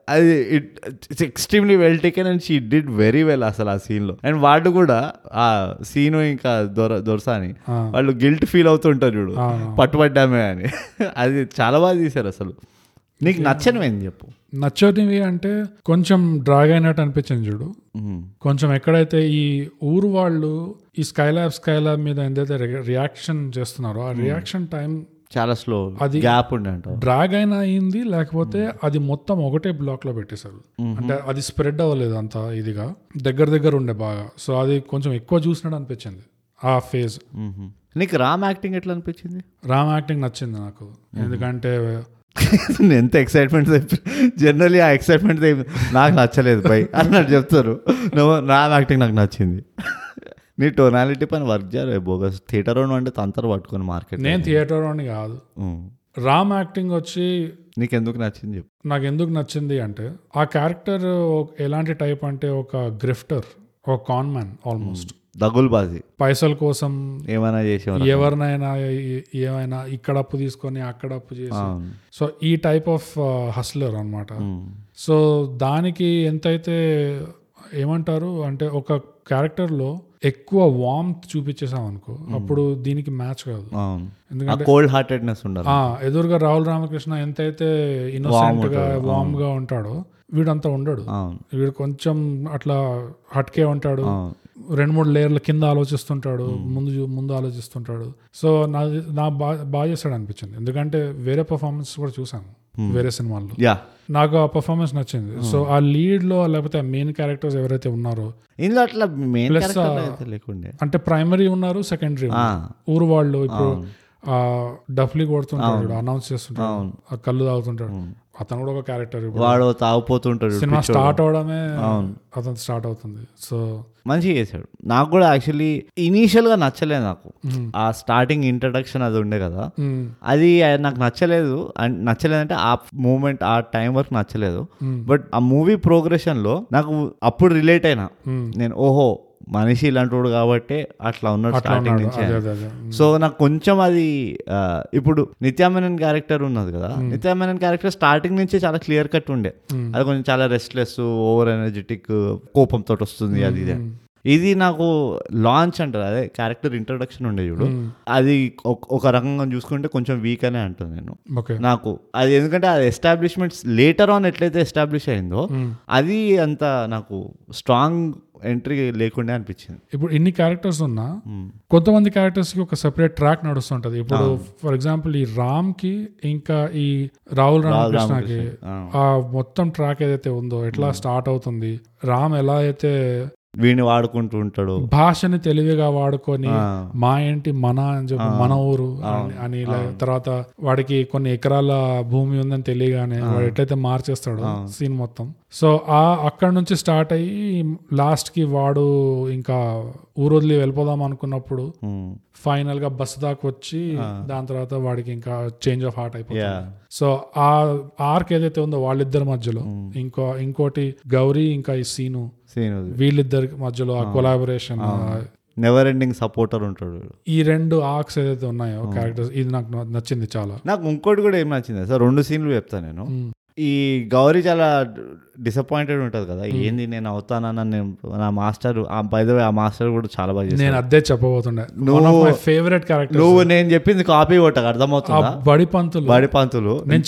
అది it's extremely well taken and she did very well అసలు ఆ సీన్లో అండ్ వాడు కూడా ఆ సీను ఇంకా దొర దొరసాని. వాళ్ళు గిల్ట్ ఫీల్ అవుతుంటారు చూడు. పట్టుబడ్డామే అని. అది చాలా బాగా తీశారు అసలు. నీకు నచ్చనివేంది చెప్పు? నచ్చనివి అంటే కొంచెం డ్రాగ్ అయినట్టు అనిపించింది చూడు. కొంచెం ఎక్కడైతే ఈ ఊరు వాళ్ళు ఈ స్కైలాబ్ స్కైలాబ్ మీద ఏదైతే రియాక్షన్ చేస్తున్నారో ఆ రియాక్షన్ టైం చాలా స్లో అది- గ్యాప్ డ్రాగ్ అయినా అయింది లేకపోతే అది మొత్తం ఒకటే బ్లాక్లో పెట్టేశారు. అంటే అది స్ప్రెడ్ అవ్వలేదు అంత ఇదిగా. దగ్గర దగ్గర ఉండే బాగా. సో అది కొంచెం ఎక్కువ చూసినట్టు అనిపించింది ఆ ఫేజ్. నీకు రామ్ యాక్టింగ్ ఎట్లా అనిపించింది? రామ్ యాక్టింగ్ నచ్చింది నాకు. ఎందుకంటే ఎంత ఎక్సైట్మెంట్ జనరలీ ఆ ఎక్సైట్మెంట్ నాకు నచ్చలేదు పై అన్నట్టు చెప్తారు. నువ్వు రామ్ యాక్టింగ్ నాకు నచ్చింది. నీ టోనాలిటీ పైన వర్క్ చేయాలి బోగస్ థియేటర్ అంటే తంతరు పట్టుకొని మార్కెట్ నేను థియేటర్ కాదు. రామ్ యాక్టింగ్ వచ్చి నీకు ఎందుకు నచ్చింది చెప్పు. నాకు ఎందుకు నచ్చింది అంటే ఆ క్యారెక్టర్ ఎలాంటి టైప్ అంటే ఒక గ్రిఫ్టర్ ఒక కాన్ మ్యాన్ ఆల్మోస్ట్ దగులు బాజీ పైసల కోసం ఏమైనా చేసేవారు? ఎవరినైనా ఏమైనా ఇక్కడ అప్పు తీసుకొని అక్కడ అప్పు చేసి. సో ఈ టైప్ ఆఫ్ హస్లర్ అన్నమాట. మ్మ్. సో దానికి ఎంతైతే ఏమంటారు అంటే ఒక క్యారెక్టర్లో ఎక్కువ వామ్త్ చూపించేసాం అనుకో అప్పుడు దీనికి మ్యాచ్ కాదు. ఎందుకంటే కోల్డ్ హార్టెడ్నెస్ ఉండాలి ఎదురుగా రాహుల్ రామకృష్ణ ఎంతైతే ఇన్నోసెంట్గా వామ్గా ఉంటాడో వీడంతా ఉండడు. వీడు కొంచెం అట్లా హట్కే ఉంటాడు. రెండు మూడు లేయర్ల కింద ఆలోచిస్తుంటాడు ముందు చూ- ముందు ఆలోచిస్తుంటాడు. సో నా నా బాగా బాగా చేస్తాడు అనిపించింది. ఎందుకంటే వేరే పర్ఫార్మెన్స్ కూడా చూసాను వేరే సినిమాల్లో. నాకు ఆ పర్ఫార్మెన్స్ నచ్చింది. సో ఆ లీడ్లో లేకపోతే ఆ మెయిన్ క్యారెక్టర్స్ ఎవరైతే ఉన్నారో ఇందులో అట్లా లేకుండే. అంటే ప్రైమరీ ఉన్నారు సెకండరీ ఊరు వాళ్ళు ఇప్పుడు డఫ్లీ కొడుతుంటాడు అనౌన్స్ చేస్తుంటాడు ఆ కళ్ళు తాగుతుంటాడు. అతను కూడా ఒక క్యారెక్టర్ వాడు తాగుపోతుంటాడు సినిమా స్టార్ట్ అవడమే అతను స్టార్ట్ అవుతుంది. సో మంచిగా చేశాడు. నాకు కూడా యాక్చువల్లీ ఇనీషియల్గా నచ్చలేదు నాకు. ఆ స్టార్టింగ్ ఇంట్రడక్షన్ అది ఉండే కదా. అది నాకు నచ్చలేదు. అండ్ నచ్చలేదంటే ఆ మూమెంట్ ఆ టైం వరకు నచ్చలేదు. బట్ ఆ మూవీ ప్రోగ్రెషన్లో నాకు అప్పుడు రిలేట్ అయినా. నేను ఓహో మనిషి ఇలాంటి వాడు కాబట్టి అట్లా ఉన్నాడు స్టార్టింగ్ నుంచి సో నాకు కొంచెం అది ఇప్పుడు నిత్యామేనన్ క్యారెక్టర్ ఉన్నది కదా. నిత్యామేనన్ క్యారెక్టర్ స్టార్టింగ్ నుంచి చాలా క్లియర్ కట్ ఉండే అది కొంచెం చాలా రెస్ట్లెస్ ఓవర్ ఎనర్జెటిక్ కోపంతో వస్తుంది అది ఇది. ఇది నాకు లాంచ్ అంటారు అదే క్యారెక్టర్ ఇంట్రొడక్షన్ ఉండే చూడు. అది ఒక- రకంగా చూసుకుంటే కొంచెం వీక్ అనే అంటాను నేను. ఓకే. నాకు అది ఎందుకంటే అది ఎస్టాబ్లిష్మెంట్స్ లేటర్ ఆన్ ఎట్లయితే ఎస్టాబ్లిష్ అయిందో అది అంత నాకు స్ట్రాంగ్ ఎంట్రీ లేకుండా అనిపించింది. ఇప్పుడు ఇన్ని క్యారెక్టర్స్ ఉన్నా కొంతమంది క్యారెక్టర్స్కి ఒక సెపరేట్ ట్రాక్ నడుస్తుంటది. ఇప్పుడు ఫర్ ఎగ్జాంపుల్ ఈ రామ్కి ఇంకా ఈ రాహుల్ రామకృష్ణకి ఆ మొత్తం ట్రాక్ ఏదైతే ఉందో ఎట్లా స్టార్ట్ అవుతుంది? రామ్ ఎలా అయితే వీడిని వాడుకుంటూ ఉంటాడు. భాషని తెలివిగా వాడుకొని. మా ఏంటి మన అని చెప్పి మన ఊరు అని- తర్వాత వాడికి కొన్ని ఎకరాల భూమి ఉందని తెలియగానే వాడు ఎట్లయితే మార్చేస్తాడో సీన్ మొత్తం. సో ఆ అక్కడ నుంచి స్టార్ట్ అయ్యి లాస్ట్కి వాడు ఇంకా ఊరు వదిలి వెళ్ళిపోదాం అనుకున్నప్పుడు. ఫైనల్గా బస్ దాకా వచ్చి దాని తర్వాత వాడికి ఇంకా చేంజ్ ఆఫ్ హార్ట్ అయిపోతుంది. సో ఆ ఆర్క్ ఏదైతే ఉందో వాళ్ళిద్దరి మధ్యలో ఇంకో ఇంకోటి గౌరీ ఇంకా ఈ సీను. వీళ్ళిద్దరి మధ్యలో ఆ కొలాబరేషన్ నెవర్ ఎండింగ్ సపోర్టర్ ఉంటాడు ఈ రెండు ఆర్క్స్ ఏదైతే ఉన్నాయో క్యారెక్టర్స్ ఇది నాకు నచ్చింది చాలా. నాకు ఇంకోటి కూడా ఏం నచ్చింది సార్ రెండు సీన్లు చెప్తాను నేను. ఈ గౌరీ చాలా డిసప్పాయింటెడ్ ఉంటుంది కదా. ఏంది నేను అవుతానన్న నేను నా మాస్టర్ బై ద వే ఆ మాస్టర్ కూడా చాలా బాగా నేను అదే చెప్పబోతుండే. నువ్వు- ఫేవరెట్ క్యారెక్టర్ నువ్వు నేను చెప్పింది కాపీ కొట్టక అర్థమవుతుందా? బడి పంతులు. బడి పంతులు నేను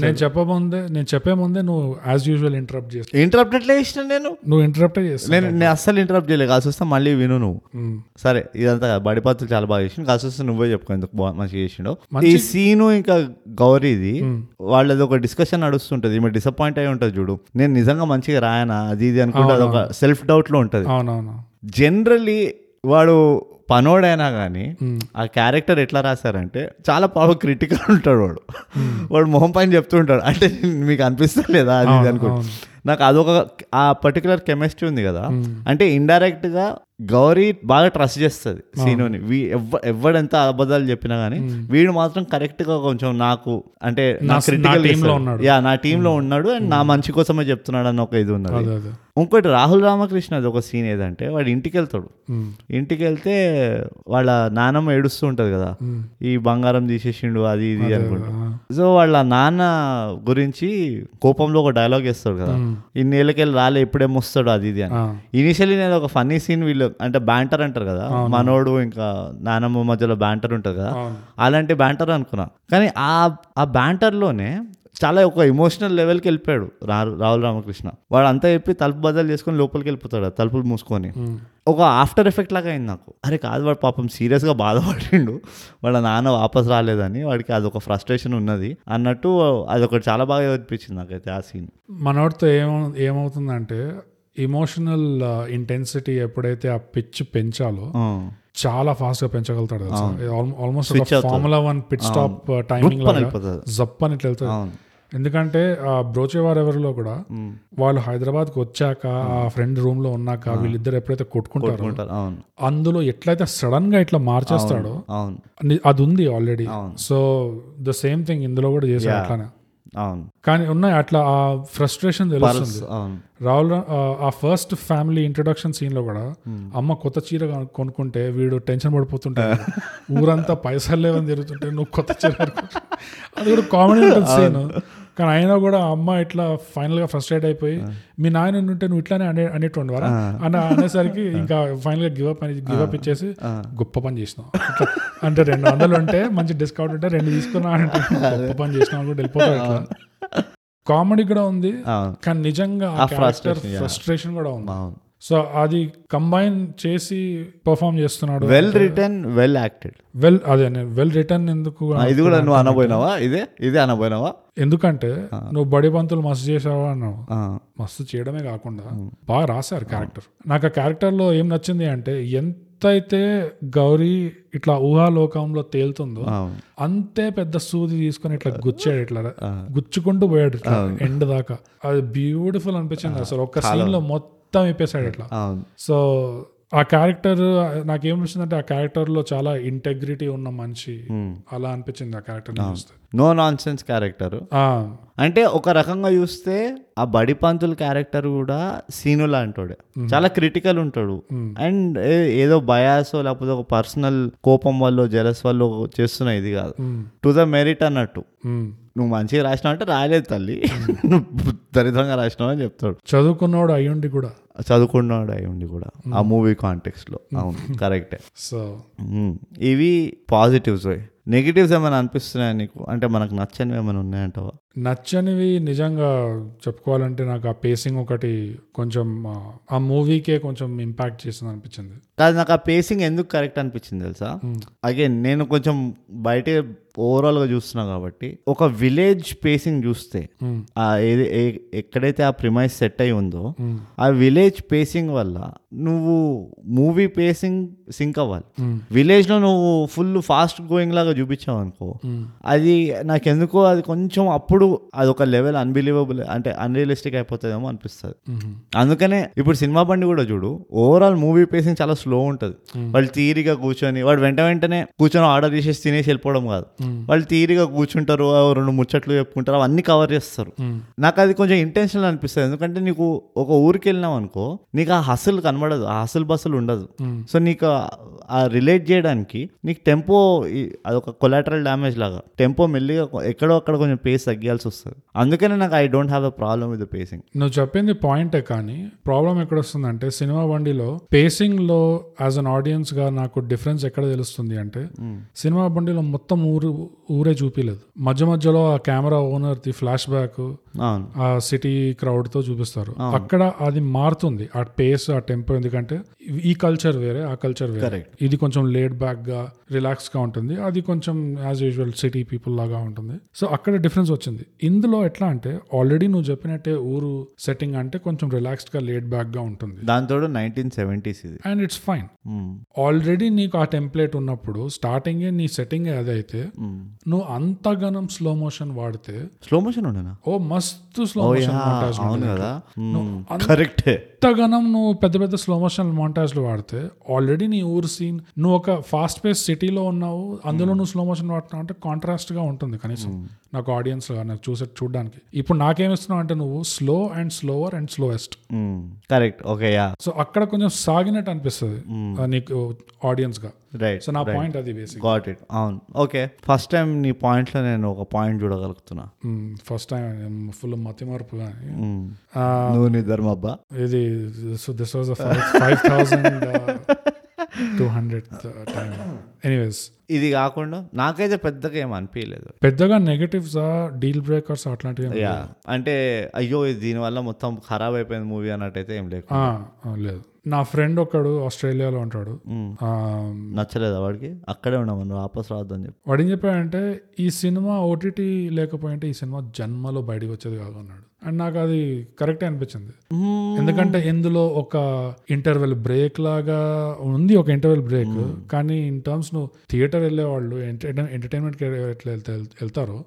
నేను చెప్పముందే నేను చెప్పే ముందే నువ్వు యాజ్ యూజువల్ ఇంటరప్ట్ చేస్తావు. ఇంటరప్ట్ ఎట్లా చేసిన నేను? నువ్వు ఇంటరప్ట్ చేస్తావు. నేను నేను అస్సలు ఇంటరప్ట్ చేయలేదు. కాసి వస్తే మళ్ళీ విను నువ్వు. మ్మ్. సరే ఇదంతా కాదు. బడి పంతులు చాలా బాగా చేసిండు. కాసి వస్తే నువ్వే చెప్పుకో ఎందుకు మంచిగా చేసిండు. ఈ సీను ఇంకా గౌరీది వాళ్ళది ఒక డిస్కషన్ నడుస్తుంటది ఈమె డిసప్పాయింట్ అయి ఉంటది చూడు. నేను నిజంగా మంచిగా రాయనా? అది ఇది అనుకుంటే అది ఒక సెల్ఫ్ డౌట్లో ఉంటది. అవునవును. జనరల్లీ వాడు పనోడైనా కానీ. ఆ క్యారెక్టర్ ఎట్లా రాశారంటే చాలా పవర్ క్రిటికల్ ఉంటాడు వాడు. వాడు మొహం పైన చెప్తుంటాడు అంటే మీకు అనిపిస్తలేదా? అది ఇది అనుకుంటా. నాకు అదొక ఆ పర్టికులర్ కెమిస్ట్రీ ఉంది కదా. అంటే ఇండైరెక్ట్గా గౌరీ బాగా ట్రస్ట్ చేస్తుంది సీనుని వీ ఎవడెంత అబద్ధాలు చెప్పినా గానీ వీడు మాత్రం కరెక్ట్గా కొంచెం నాకు అంటే నా క్రిటికల్. యా నా టీమ్లో ఉన్నాడు అండ్ నా మంచి కోసమే చెప్తున్నాడు అన్న ఒక ఇది ఉన్నది. ఇంకోటి రాహుల్ రామకృష్ణ అది ఒక సీన్ ఏదంటే వాడు ఇంటికి వెళ్తాడు. ఇంటికి వెళ్తే వాళ్ళ నానమ్మ ఏడుస్తూ ఉంటది కదా. ఈ బంగారం తీసేసిండు అది ఇది అనుకుంటా. సో వాళ్ళ నాన్న గురించి కోపంలో ఒక డైలాగ్ వేస్తాడు కదా. ఇన్నేళ్ళకెళ్ళి రాలే ఇప్పుడేం వస్తాడు అది ఇది అని. ఇనిషియలీ నేను ఒక ఫన్నీ సీన్ వీళ్ళు అంటే బ్యాంటర్ అంటారు కదా. మనోడు ఇంకా నానమ్మ మధ్యలో బ్యాంటర్ ఉంటుంది కదా. అలాంటి బ్యాంటర్ అనుకున్నా. కానీ ఆ ఆ బ్యాంటర్లోనే చాలా ఒక ఎమోషనల్ లెవెల్కి వెళ్ళిపోయాడు రా రాహుల్ రామకృష్ణ. వాడు అంతా చెప్పి తలుపు బద్దలు చేసుకొని లోపలికి వెళ్ళిపోతాడు తలుపులు మూసుకొని. ఒక ఆఫ్టర్ ఎఫెక్ట్ లాగా అయింది నాకు. అరే కాదు వాడు పాపం సీరియస్గా బాధపడిండు. వాళ్ళ నాన్న వాపస్ రాలేదని వాడికి అదొక ఫ్రస్ట్రేషన్ ఉన్నది అన్నట్టు అదొకటి చాలా బాగా అనిపించింది నాకైతే ఆ సీన్ మనోడితో ఏమ ఏమవుతుందంటే ఇమోషనల్ ఇంటెన్సిటీ ఎప్పుడైతే ఆ పిచ్ పెంచాలో చాలా ఫాస్ట్గా పెంచగలుగుతాడు almost. Formula one pit stop timing జప్ అని ఇట్లా వెళ్తుంది. అవును. ఎందుకంటే ఆ బ్రోచేవార్ ఎవరిలో కూడా వాళ్ళు హైదరాబాద్కి వచ్చాక ఆ ఫ్రెండ్ రూమ్లో ఉన్నాక వీళ్ళిద్దరు ఎప్పుడైతే కొట్టుకుంటారో అందులో ఎట్లయితే సడన్గా ఇట్లా మార్చేస్తాడో అది ఉంది already so the same thing ఇందులో కూడా చేశాడు అట్లానే. కానీ ఉన్నాయి అట్లా ఆ ఫ్రస్ట్రేషన్ తెలుస్తుంది. రాహుల్ ఆ- ఫస్ట్ ఫ్యామిలీ ఇంట్రొడక్షన్ సీన్లో కూడా అమ్మ కొత్త చీర కొను- కొనుక్కుంటే వీడు టెన్షన్ పడిపోతుంటాడు. ఊరంతా పైసలు లేవని తిరుగుతుంటే నువ్వు కొత్త చీర. అది కూడా కామెడీ ఉంటుంది సీన్. కానీ అయినా కూడా అమ్మ ఇట్లా ఫైనల్గా ఫ్రస్ట్రేట్ అయిపోయి మీ నాయన ఉంటే నువ్వు ఇట్లానే అనే అనేటువంటి వారా అని అనేసరికి ఇంకా ఫైనల్గా గివ్ అప్ అని గివ్ అప్ ఇచ్చేసి గొప్ప పని ఇట్లా అంటే రెండు వందలు ఉంటే మంచి డిస్కౌంట్ ఉంటే రెండు తీసుకున్నా అంటే గొప్ప పని చేసినావు అని కూడా వెళ్ళిపోతాడు ఇట్లా. కామెడీ కూడా ఉంది. కానీ నిజంగా. ఫ్రస్ట్రేషన్ కూడా ఉంది. సో అది కంబైన్ చేసి పర్ఫామ్ చేస్తున్నాడు. Well return well acted well అదే వెల్ రిటర్న్ ఎందుకు ఇది కూడా నువ్వు అనబోయినావా? ఇదే? ఇదే అనబోయినావా? ఎందుకంటే నువ్వు బడి పంతులు మస్తు చేసావా అన్నావు. మస్తు చేయడమే కాకుండా బాగా రాశారు క్యారెక్టర్ నాకు ఆ క్యారెక్టర్లో ఏం నచ్చింది అంటే ఎంతైతే గౌరీ ఇట్లా ఊహాలోకంలో తేలుతుందో అంతే పెద్ద సూది తీసుకొని ఇట్లా గుచ్చాడు ఇట్లా గుచ్చుకుంటూ పోయాడు ఇట్లా ఎండ్ దాకా. అది బ్యూటిఫుల్ అనిపించింది అసలు ఒక్క సీన్లో మొత్తం ఇప్పేశాడు ఇట్లా అవును. సో ఆ క్యారెక్టర్ నాకేమనిపించిందంటే ఆ క్యారెక్టర్లో చాలా ఇంటెగ్రిటీ ఉన్న మనిషి అలా అనిపించింది ఆ character no nonsense character అంటే ఒక రకంగా చూస్తే ఆ బడి పంతుల క్యారెక్టర్ కూడా సీను లాంటోడే. చాలా క్రిటికల్ ఉంటాడు. అండ్ ఏదో బయాసో లేకపోతే ఒక పర్సనల్ కోపం వల్ల జలస్ వల్ల చేస్తున్న ఇది కాదు. టు ద మెరిట్ అన్నట్టు. నువ్వు మంచిగా రాసినావు అంటే రాలేదు తల్లి. నువ్వు దరిద్రంగా రాసినావు అని చెప్తాడు. చదువుకున్నవాడు అయ్యుండి కూడా. చదువుకున్నాడు అయి ఉండి కూడా. ఆ మూవీ కాంటెక్స్ట్లో అవును కరెక్టే. సో. ఇవి పాజిటివ్స్ నెగిటివ్స్ ఏమైనా అనిపిస్తున్నాయా నీకు? అంటే మనకు నచ్చనివి ఏమైనా ఉన్నాయంటావా? నచ్చనివి నిజంగా చెప్పుకోవాలంటే నాకు ఆ పేసింగ్ ఒకటి కొంచెం ఆ, ఆ మూవీకే కొంచెం ఇంపాక్ట్ చేసింది అనిపించింది. కాదు నాకు ఆ పేసింగ్ ఎందుకు కరెక్ట్ అనిపించింది తెలుసా? అగైన్ నేను కొంచెం బయట ఓవరాల్గా చూస్తున్నా కాబట్టి ఒక విలేజ్ పేసింగ్ చూస్తే. ఆ ఏది ఎక్కడైతే ఆ ప్రిమైజ్ సెట్ అయి ఉందో. ఆ విలేజ్ పేసింగ్ వల్ల నువ్వు మూవీ పేసింగ్ సింక్ అవ్వాలి. విలేజ్లో నువ్వు ఫుల్ ఫాస్ట్ గోయింగ్ లాగా చూపించావు అనుకో. అది నాకెందుకో అది కొంచెం అప్పుడు అది ఒక లెవెల్ అన్బిలీవబుల్ అంటే అన్రియలిస్టిక్ అయిపోతుందేమో అనిపిస్తుంది. అందుకనే ఇప్పుడు సినిమా బండి కూడా చూడు ఓవరాల్ మూవీ పేసింగ్ చాలా స్లో ఉంటుంది వాళ్ళు తీరిగా కూర్చొని వాడు వెంట వెంటనే కూర్చొని ఆర్డర్ చేసేసి తినేసి వెళ్ళిపోవడం కాదు వాళ్ళు తీరిగా కూర్చుంటారు రెండు ముచ్చట్లు చెప్పుకుంటారు అవన్నీ కవర్ చేస్తారు. నాకు అది కొంచెం ఇంటెన్షనల్ అనిపిస్తుంది. ఎందుకంటే నీకు ఒక ఊరికి వెళ్ళినావు అనుకో నీకు ఆ హసులు కనబడదు ఆ హసులు బస్సులు ఉండదు. సో నీకు ఆ- రిలేట్ చేయడానికి నీకు టెంపో అదొక కొలాటరల్ డ్యామేజ్ లాగా. టెంపో మెల్లిగా ఎక్కడో అక్కడ కొంచెం పేస్ తగ్గాల్సి వస్తుంది. అందుకనే నాకు I don't have a problem with pacing నువ్వు చెప్పింది పాయింటే కానీ ప్రాబ్లం ఎక్కడ వస్తుందంటే సినిమా బండిలో పేసింగ్లో యాజ్ అన్ ఆడియన్స్గా నాకు డిఫరెన్స్ ఎక్కడ తెలుస్తుంది అంటే సినిమా బండిలో మొత్తం ఊరు ఊరే చూపిలేదు. మధ్య మధ్యలో ఆ camera owner the flashback ఆ సిటీ క్రౌడ్తో చూపిస్తారు. అక్కడ అది మారుతుంది. ఆ పేస్ ఆ టెంపో ఎందుకంటే ఈ కల్చర్ వేరే ఆ కల్చర్ వేరే. ఇది కొంచెం లేడ్ బ్యాక్గా రిలాక్స్గా ఉంటుంది. అది కొంచెం యాజ్ యూజువల్ సిటీ పీపుల్ లాగా ఉంటుంది. సో అక్కడ డిఫరెన్స్ వచ్చింది. ఇందులో ఎట్లా అంటే ఆల్రెడీ నువ్వు చెప్పినట్టే ఊరు సెట్టింగ్ అంటే కొంచెం రిలాక్స్డ్గా లేడ్ బ్యాక్గా ఉంటుంది. దాంతో నైన్టీన్ సెవెంటీస్ ఇది. And it's fine. ఆల్రెడీ నీకు ఆ టెంప్లెట్ ఉన్నప్పుడు స్టార్టింగ్ నీ సెట్టింగ్ అదైతే మ్మ్. నువ్వు అంతగనం స్లో మోషన్ వాడితే స్లో మోషన్ ఉండేనా? ఓ మస్తు స్లో మోషన్ యా, montage అవును ఉంటుంది. కదా. అంత- కరెక్టే ఎంతగానం నువ్వు పెద్ద పెద్ద స్లో మోషన్ మాంటాజ్లు వాడితే ఆల్రెడీ నీ ఊరు సీన్ నువ్వు ఒక ఫాస్ట్ పేస్ సిటీలో ఉన్నావు అందులో నువ్వు స్లో మోషన్ వాడుతున్నావు అంటే కాంట్రాస్ట్గా ఉంటుంది కనీసం. నాకు ఆడియన్స్ నాకు చూసే చూడడానికి. ఇప్పుడు నాకేమిస్తున్నావు అంటే నువ్వు slow and slower and slowest correct okay yeah so అక్కడ కొంచెం సాగినట్టు అనిపిస్తుంది నీకు ఆడియన్స్గా. రైట్ సో నా పాయింట్ అది బేసిక్ గాట్ ఇట్ అవును. ఓకే ఫస్ట్ టైం నీ పాయింట్లో నేను ఒక పాయింట్ చూడగలుగుతున్నా. ఫస్ట్ టైం ఫుల్ మతిమరుపు కానీ. మ్మ్. ఆ, నువ్వు ఇది so this was five thousand two hundred anyways ఇది కాకుండా నాకైతే పెద్దగా ఏం అనిపించలేదు పెద్దగా నెగటివ్స్ డీల్ బ్రేకర్స్ అట్లాంటివి అంటే అయ్యో దీనివల్ల మొత్తం ఖరాబ్ అయిపోయింది మూవీ అన్నట్టయితే ఏం ఆ, లేదు. నా ఫ్రెండ్ ఒకడు ఆస్ట్రేలియాలో ఉంటాడు. నచ్చలేదు వాడికి? అక్కడే ఉన్నాం నువ్వు వాపస్ రావద్దని చెప్పి. వాడు ఏం చెప్పాడంటే ఈ సినిమా ఓటీటీ లేకపోయింటే ఈ సినిమా జన్మలో బయటకు వచ్చేది కాదు అన్నాడు. అండ్ నాకు అది కరెక్ట్ అనిపించింది. ఎందుకంటే ఇందులో ఒక ఇంటర్వెల్ బ్రేక్ లాగా ఉంది ఒక ఇంటర్వెల్ బ్రేక్ కానీ ఇన్ టర్మ్స్ నువ్వు థియేటర్ వెళ్ళే వాళ్ళు ఎంటర్టైన్మెంట్ వెళ్తారో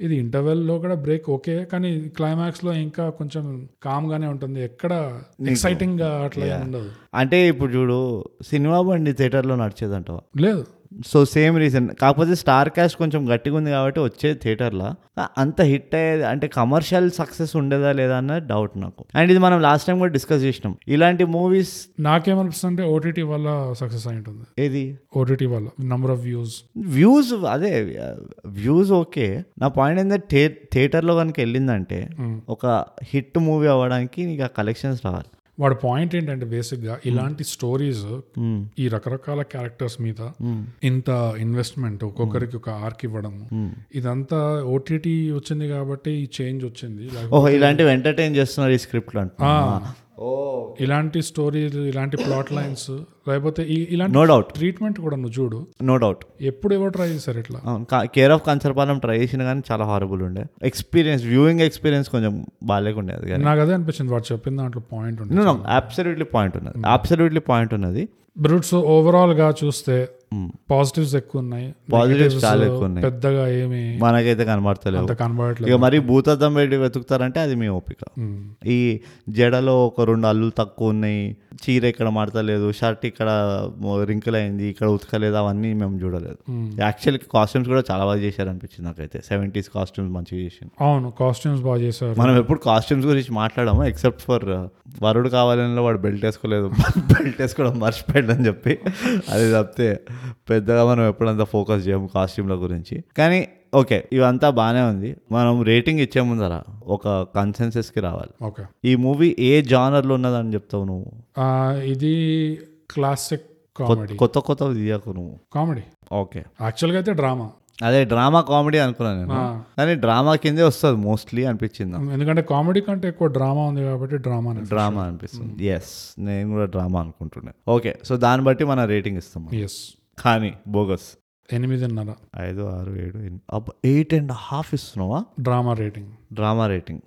ఇది ఇంటర్వెల్లో కూడా బ్రేక్ ఓకే కానీ క్లైమాక్స్లో ఇంకా కొంచెం కామ్ గానే ఉంటుంది. ఎక్కడ ఎక్సైటింగ్గా అట్లా ఉండదు. అంటే ఇప్పుడు చూడు సినిమా బండి థియేటర్లో నడిచేదంటావా? లేదు. So same reason. కాకపోతే స్టార్ క్యాస్ట్ కొంచెం గట్టిగా ఉంది కాబట్టి వచ్చేది థియేటర్లో. అంత హిట్ అయ్యేది అంటే కమర్షియల్ సక్సెస్ ఉండేదా లేదా అన్న డౌట్ నాకు. అండ్ ఇది మనం లాస్ట్ టైం కూడా డిస్కస్ చేసినాం. ఇలాంటి మూవీస్ నాకేమనిపిస్తుంది అంటే ఓటీటీ వల్ల సక్సెస్ అయి ఉంటుంది. ఏది? ఓటీటీ వల్ల. నంబర్ ఆఫ్ వ్యూస్ వ్యూస్ అదే వ్యూస్ ఓకే. నా పాయింట్ ఏంటంటే థియేటర్లో కనుక వెళ్ళిందంటే ఒక హిట్ మూవీ అవ్వడానికి నీకు ఆ కలెక్షన్స్ రావాలి. వాడి పాయింట్ ఏంటంటే బేసిక్గా ఇలాంటి స్టోరీస్ ఈ రకరకాల క్యారెక్టర్స్ మీద ఇంత ఇన్వెస్ట్మెంట్ ఒక్కొక్కరికి ఒక ఆర్క్ ఇవ్వడం. ఇదంతా ఓటీటీ వచ్చింది కాబట్టి ఈ చేంజ్ వచ్చింది. ఓహో ఇలాంటివి ఎంటర్టైన్ చేస్తున్నారు ఈ ఓ ఇలాంటి స్టోరీస్ ఇలాంటి ప్లాట్ లైన్స్ లేకపోతే ఈ- ఇలాంటి నో డౌట్ ట్రీట్మెంట్ కూడా నువ్వు చూడు. నో డౌట్ ఎప్పుడు ఎవరు ట్రై చేశారు ఇట్లా? కేర్ ఆఫ్ కన్సర్పాలెం ట్రై చేసిన కానీ చాలా హారబుల్ ఉండే. ఎక్స్పీరియన్స్ వ్యూయింగ్ ఎక్స్పీరియన్స్ కొంచెం బాగాలేకుండేది కానీ. నాకు అదే అనిపించింది వాడు చెప్పిన దాంట్లో పాయింట్ ఉంది అబ్సల్యూట్లీ పాయింట్ ఉన్నది. అబ్సల్యూట్లీ పాయింట్ ఉన్నది. బ్రూట్స్ ఓవరాల్గా చూస్తే పాజిటివ్స్ ఎక్కువ ఉన్నాయి Negatives చాలా ఎక్కువ ఉన్నాయి. పెద్దగా ఏమి మనకైతే కనబడతలేవు. అంత కనబడట్లేదు. ఇక మరి భూతద్దం పెట్టి వెతుకుతారంటే అది మీ ఓపిక. ఈ జడలో ఒక రెండు అల్లులు తక్కువ ఉన్నాయి చీర ఇక్కడ మడతలేదు షర్ట్ ఇక్కడ రింకుల్ అయింది ఇక్కడ ఉతకలేదు అవన్నీ మేము చూడలేదు. యాక్చువల్ కాస్ట్యూమ్స్ కూడా చాలా బాగా చేశారు అనిపించింది నాకైతే. సెవెంటీస్ కాస్ట్యూమ్స్ మంచిగా చేసింది అవును కాస్ట్యూమ్స్ బాగా చేశారు. మనం ఎప్పుడు కాస్ట్యూమ్స్ గురించి మాట్లాడాము ఎక్సెప్ట్ ఫర్ వరుడు కావాలని వాడు బెల్ట్ వేసుకోలేదు బెల్ట్ వేసుకోవడం మర్చిపోయాడు అని చెప్పి. అది తప్పితే పెద్దగా మనం ఎప్పుడంతా ఫోకస్ చేయము కాస్ట్యూమ్ల గురించి. కానీ ఓకే ఇవంతా బాగానే ఉంది. మనం రేటింగ్ ఇచ్చే ముందర ఒక కన్సెన్సెస్కి రావాలి. ఓకే ఈ మూవీ ఏ జానర్లో ఉన్నదని చెప్తావు నువ్వు? ఇది క్లాసిక్ కామెడీ కొత్త కొత్త తీయకు నువ్వు. కామెడీ ఓకే యాక్చువల్గా అయితే డ్రామా అదే డ్రామా కామెడీ అనుకున్నాను నేను. కానీ డ్రామా కిందే వస్తుంది మోస్ట్లీ అనిపించింది. ఎందుకంటే కామెడీ కంటే ఎక్కువ డ్రామా ఉంది కాబట్టి డ్రామా డ్రామా అనిపిస్తుంది. ఎస్ నేను కూడా డ్రామా అనుకుంటున్నాను ఓకే సో దాన్ని బట్టి మన రేటింగ్ ఇస్తాం ఎస్ కానీ బోగస్. ఎనిమిదిన్నర. ఐదు ఆరు ఏడు ఎయిట్ అండ్ హాఫ్ ఇస్తున్నావా? Drama rating. Drama rating.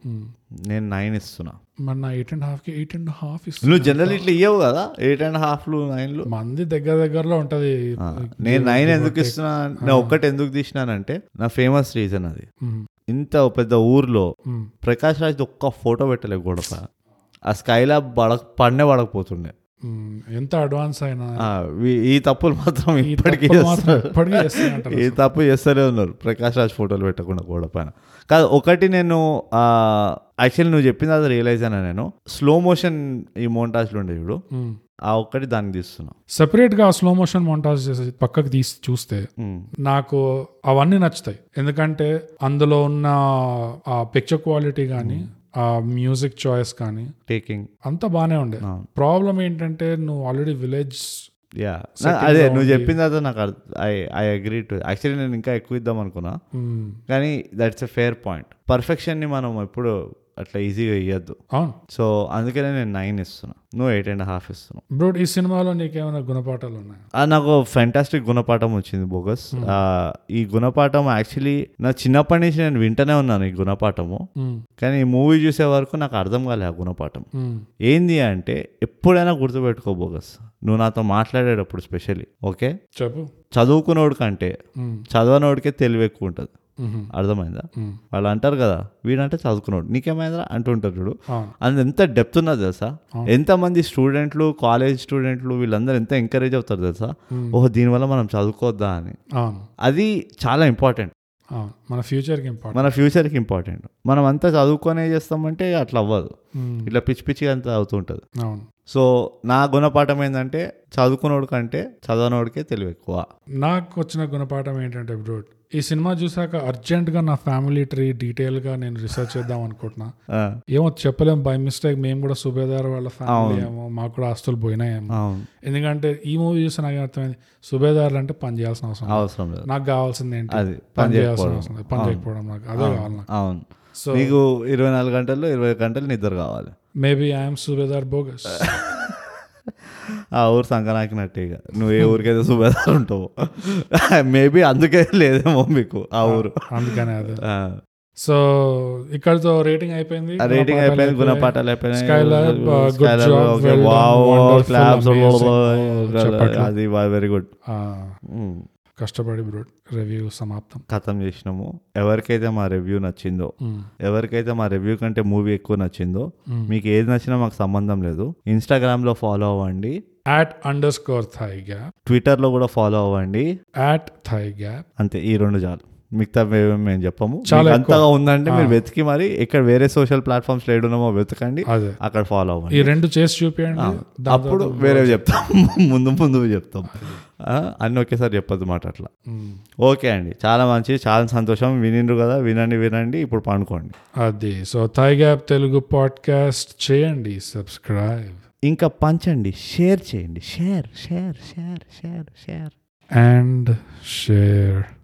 నేను నైన్ ఇస్తున్నా. మరి నా ఎయిట్ అండ్ హాఫ్కి ఎయిట్ అండ్ హాఫ్ నువ్వు జనరల్ ఇట్లా ఇవ్వవు కదా? ఎయిట్ అండ్ హాఫ్లు నైన్లు మంది దగ్గర దగ్గరలో ఉంటది. నేను నైన్ ఎందుకు ఇస్తున్నా? నేను ఒక్కటి ఎందుకు తీసినానంటే నా ఫేమస్ రీజన్ అది. ఇంత పెద్ద ఊర్లో. ప్రకాష్ రాజ్ ఒక్క ఫోటో పెట్టలే గొడవ ఆ స్కైలా బడక పడనే పడకపోతుండే. ఎంత అడ్వాన్స్ అయినా ఈ తప్పులు మాత్రం ఈ ఇప్పటికీ ఈ తప్పు చేస్తూనే ఉన్నారు. ప్రకాష్ రాజ్ ఫోటోలు పెట్టకుండా గోడ పైన. కాదు ఒకటి నేను యాక్చువల్లీ నువ్వు చెప్పింది అది రియలైజ్ అయినా నేను. స్లో మోషన్ ఈ మోంటాజ్లు ఉండే చూడు. మ్మ్. ఆ ఒక్కటి దానికి తీస్తున్నా. సెపరేట్గా స్లో మోషన్ మోంటాజ్ చేసి పక్కకు తీసి చూస్తే నాకు అవన్నీ నచ్చుతాయి. ఎందుకంటే అందులో ఉన్న ఆ పిక్చర్ క్వాలిటీ కానీ ఆ మ్యూజిక్ చాయిస్ కానీ టేకింగ్ అంతా బాగానే ఉండే. ప్రాబ్లం ఏంటంటే నువ్వు ఆల్రెడీ విలేజ్ యా అదే నువ్వు. చెప్పిన తర్వాత నాకు I I agree to actually నేను ఇంకా ఎక్కువ ఇద్దాం అనుకున్నా. కానీ దట్స్ ఎ ఫేర్ పాయింట్ పర్ఫెక్షన్ని మనం ఎప్పుడు అట్లా ఈజీగా ఇవ్వద్దు అవును. సో అందుకనే నేను నైన్ ఇస్తున్నా. నువ్వు ఎయిట్ అండ్ హాఫ్ ఇస్తున్నావు. బ్రో ఈ సినిమాలో నీకేమైనా గుణపాఠాలు ఉన్నాయి? నాకు ఫెంటాస్టిక్ గుణపాఠం వచ్చింది బోగస్. ఈ గుణపాఠం యాక్చువల్లీ నా చిన్నప్పటి నుంచి నేను వింటనే ఉన్నాను ఈ గుణపాఠము. కానీ ఈ మూవీ చూసే వరకు నాకు అర్థం కాలే ఆ గుణపాఠం. ఏంది అంటే ఎప్పుడైనా గుర్తుపెట్టుకో బోగస్. నువ్వు నాతో మాట్లాడేటప్పుడు స్పెషల్లీ ఓకే చెప్పు. చదువుకున్నోడు కంటే. చదవనోడికే తెలివి ఎక్కువ ఉంటుంది. అర్థమైందా. వాళ్ళు అంటారు కదా వీడంటే చదువుకున్నాడు. నీకేమైందా అంటుంటారు చూడు. అది ఎంత డెప్త్ ఉన్నది తెలుసా? ఎంతమంది స్టూడెంట్లు కాలేజ్ స్టూడెంట్లు వీళ్ళందరూ ఎంత ఎంకరేజ్ అవుతారు తెలుసా? ఓహో దీనివల్ల మనం చదువుకోవద్దా అని. అది చాలా ఇంపార్టెంట్ మన ఫ్యూచర్కి ఇంపార్టెంట్ మన ఫ్యూచర్కి ఇంపార్టెంట్ మనం అంతా చదువుకొనే చేస్తామంటే అట్లా అవ్వదు. ఇట్లా పిచ్చి పిచ్చిగా అంతా అవుతుంటుంది అవును. సో నా గుణపాఠం ఏంటంటే చదువుకున్నోడు కంటే చదవనోడికే తెలివి ఎక్కువ నాకు వచ్చిన గుణపాఠం ఏంటంటే బ్రో ఈ సినిమా చూసాక అర్జెంట్గా నా ఫ్యామిలీ ట్రీ డీటెయిల్గా నేను రీసెర్చ్ చేద్దాం అనుకుంటున్నా. ఏమో చెప్పలేం బై మిస్టేక్ మేము కూడా సుబేదార్ వాళ్ళ ఫ్యామిలీ ఏమో మాకు కూడా ఆస్తులు పోయినాయేమో. ఎందుకంటే ఈ మూవీ చూస్తే నాకు అర్థమైంది సుబేదార్లు అంటే పని చేయాల్సిన అవసరం. అవసరం లేదు. నాకు కావాల్సింది ఏంటి? అది పని చేయాల్సిన అవసరం. పని చేయకపోవడం నాకు అదే కావాలి అవును. సో నీకు ఇరవై నాలుగు గంటల్లో ఇరవై గంటలు నిద్ర కావాలి. Maybe I'm subedar bogus. ఆ ఊరు సంకనాకినట్టే ఇక. నువ్వు ఏ ఊరికైతే సుబేదారు ఉంటావు. మేబీ అందుకే లేదేమో మీకు ఆ ఊరు. అందుకనే అదే. సో ఇక్కడతో రేటింగ్ అయిపోయింది? రేటింగ్ అయిపోయింది గుణపాఠాలు అయిపోయినాయి. అది వెరీ గుడ్ కష్టపడి బ్రో రివ్యూ సమాప్తం. ఖతం చేసినాము. ఎవరికైతే మా రివ్యూ నచ్చిందో. ఎవరికైతే మా రివ్యూ కంటే మూవీ ఎక్కువ నచ్చిందో. మీకు ఏది నచ్చినా మాకు సంబంధం లేదు. ఇన్స్టాగ్రామ్లో ఫాలో అవ్వండి. At underscore thigh gap ట్విట్టర్లో కూడా ఫాలో అవ్వండి. యాట్ థై గ్యాప్ అంతే ఈ రెండు చాలు. మిగతా మేము మేము చెప్పము. చాలా. అంతగా ఉందంటే మీరు వెతికి మరి ఇక్కడ వేరే సోషల్ ప్లాట్ఫామ్స్ లేడున్నామో వెతకండి. అదే. అక్కడ ఫాలో ఈ అవ్వండి రెండు చేసి చూపించండి అప్పుడు వేరే చెప్తాం. ముందు ముందు చెప్తాం. అన్ని ఒకేసారి చెప్పొద్దు మాట అట్లా. ఓకే అండి. చాలా మంచి చాలా సంతోషం. వినిండ్రు కదా? వినండి వినండి. ఇప్పుడు పండుకోండి. అది. So thigh gap Telugu podcast చేయండి. సబ్స్క్రైబ్ ఇంకా పంచండి. షేర్ చేయండి. Share share share share share and share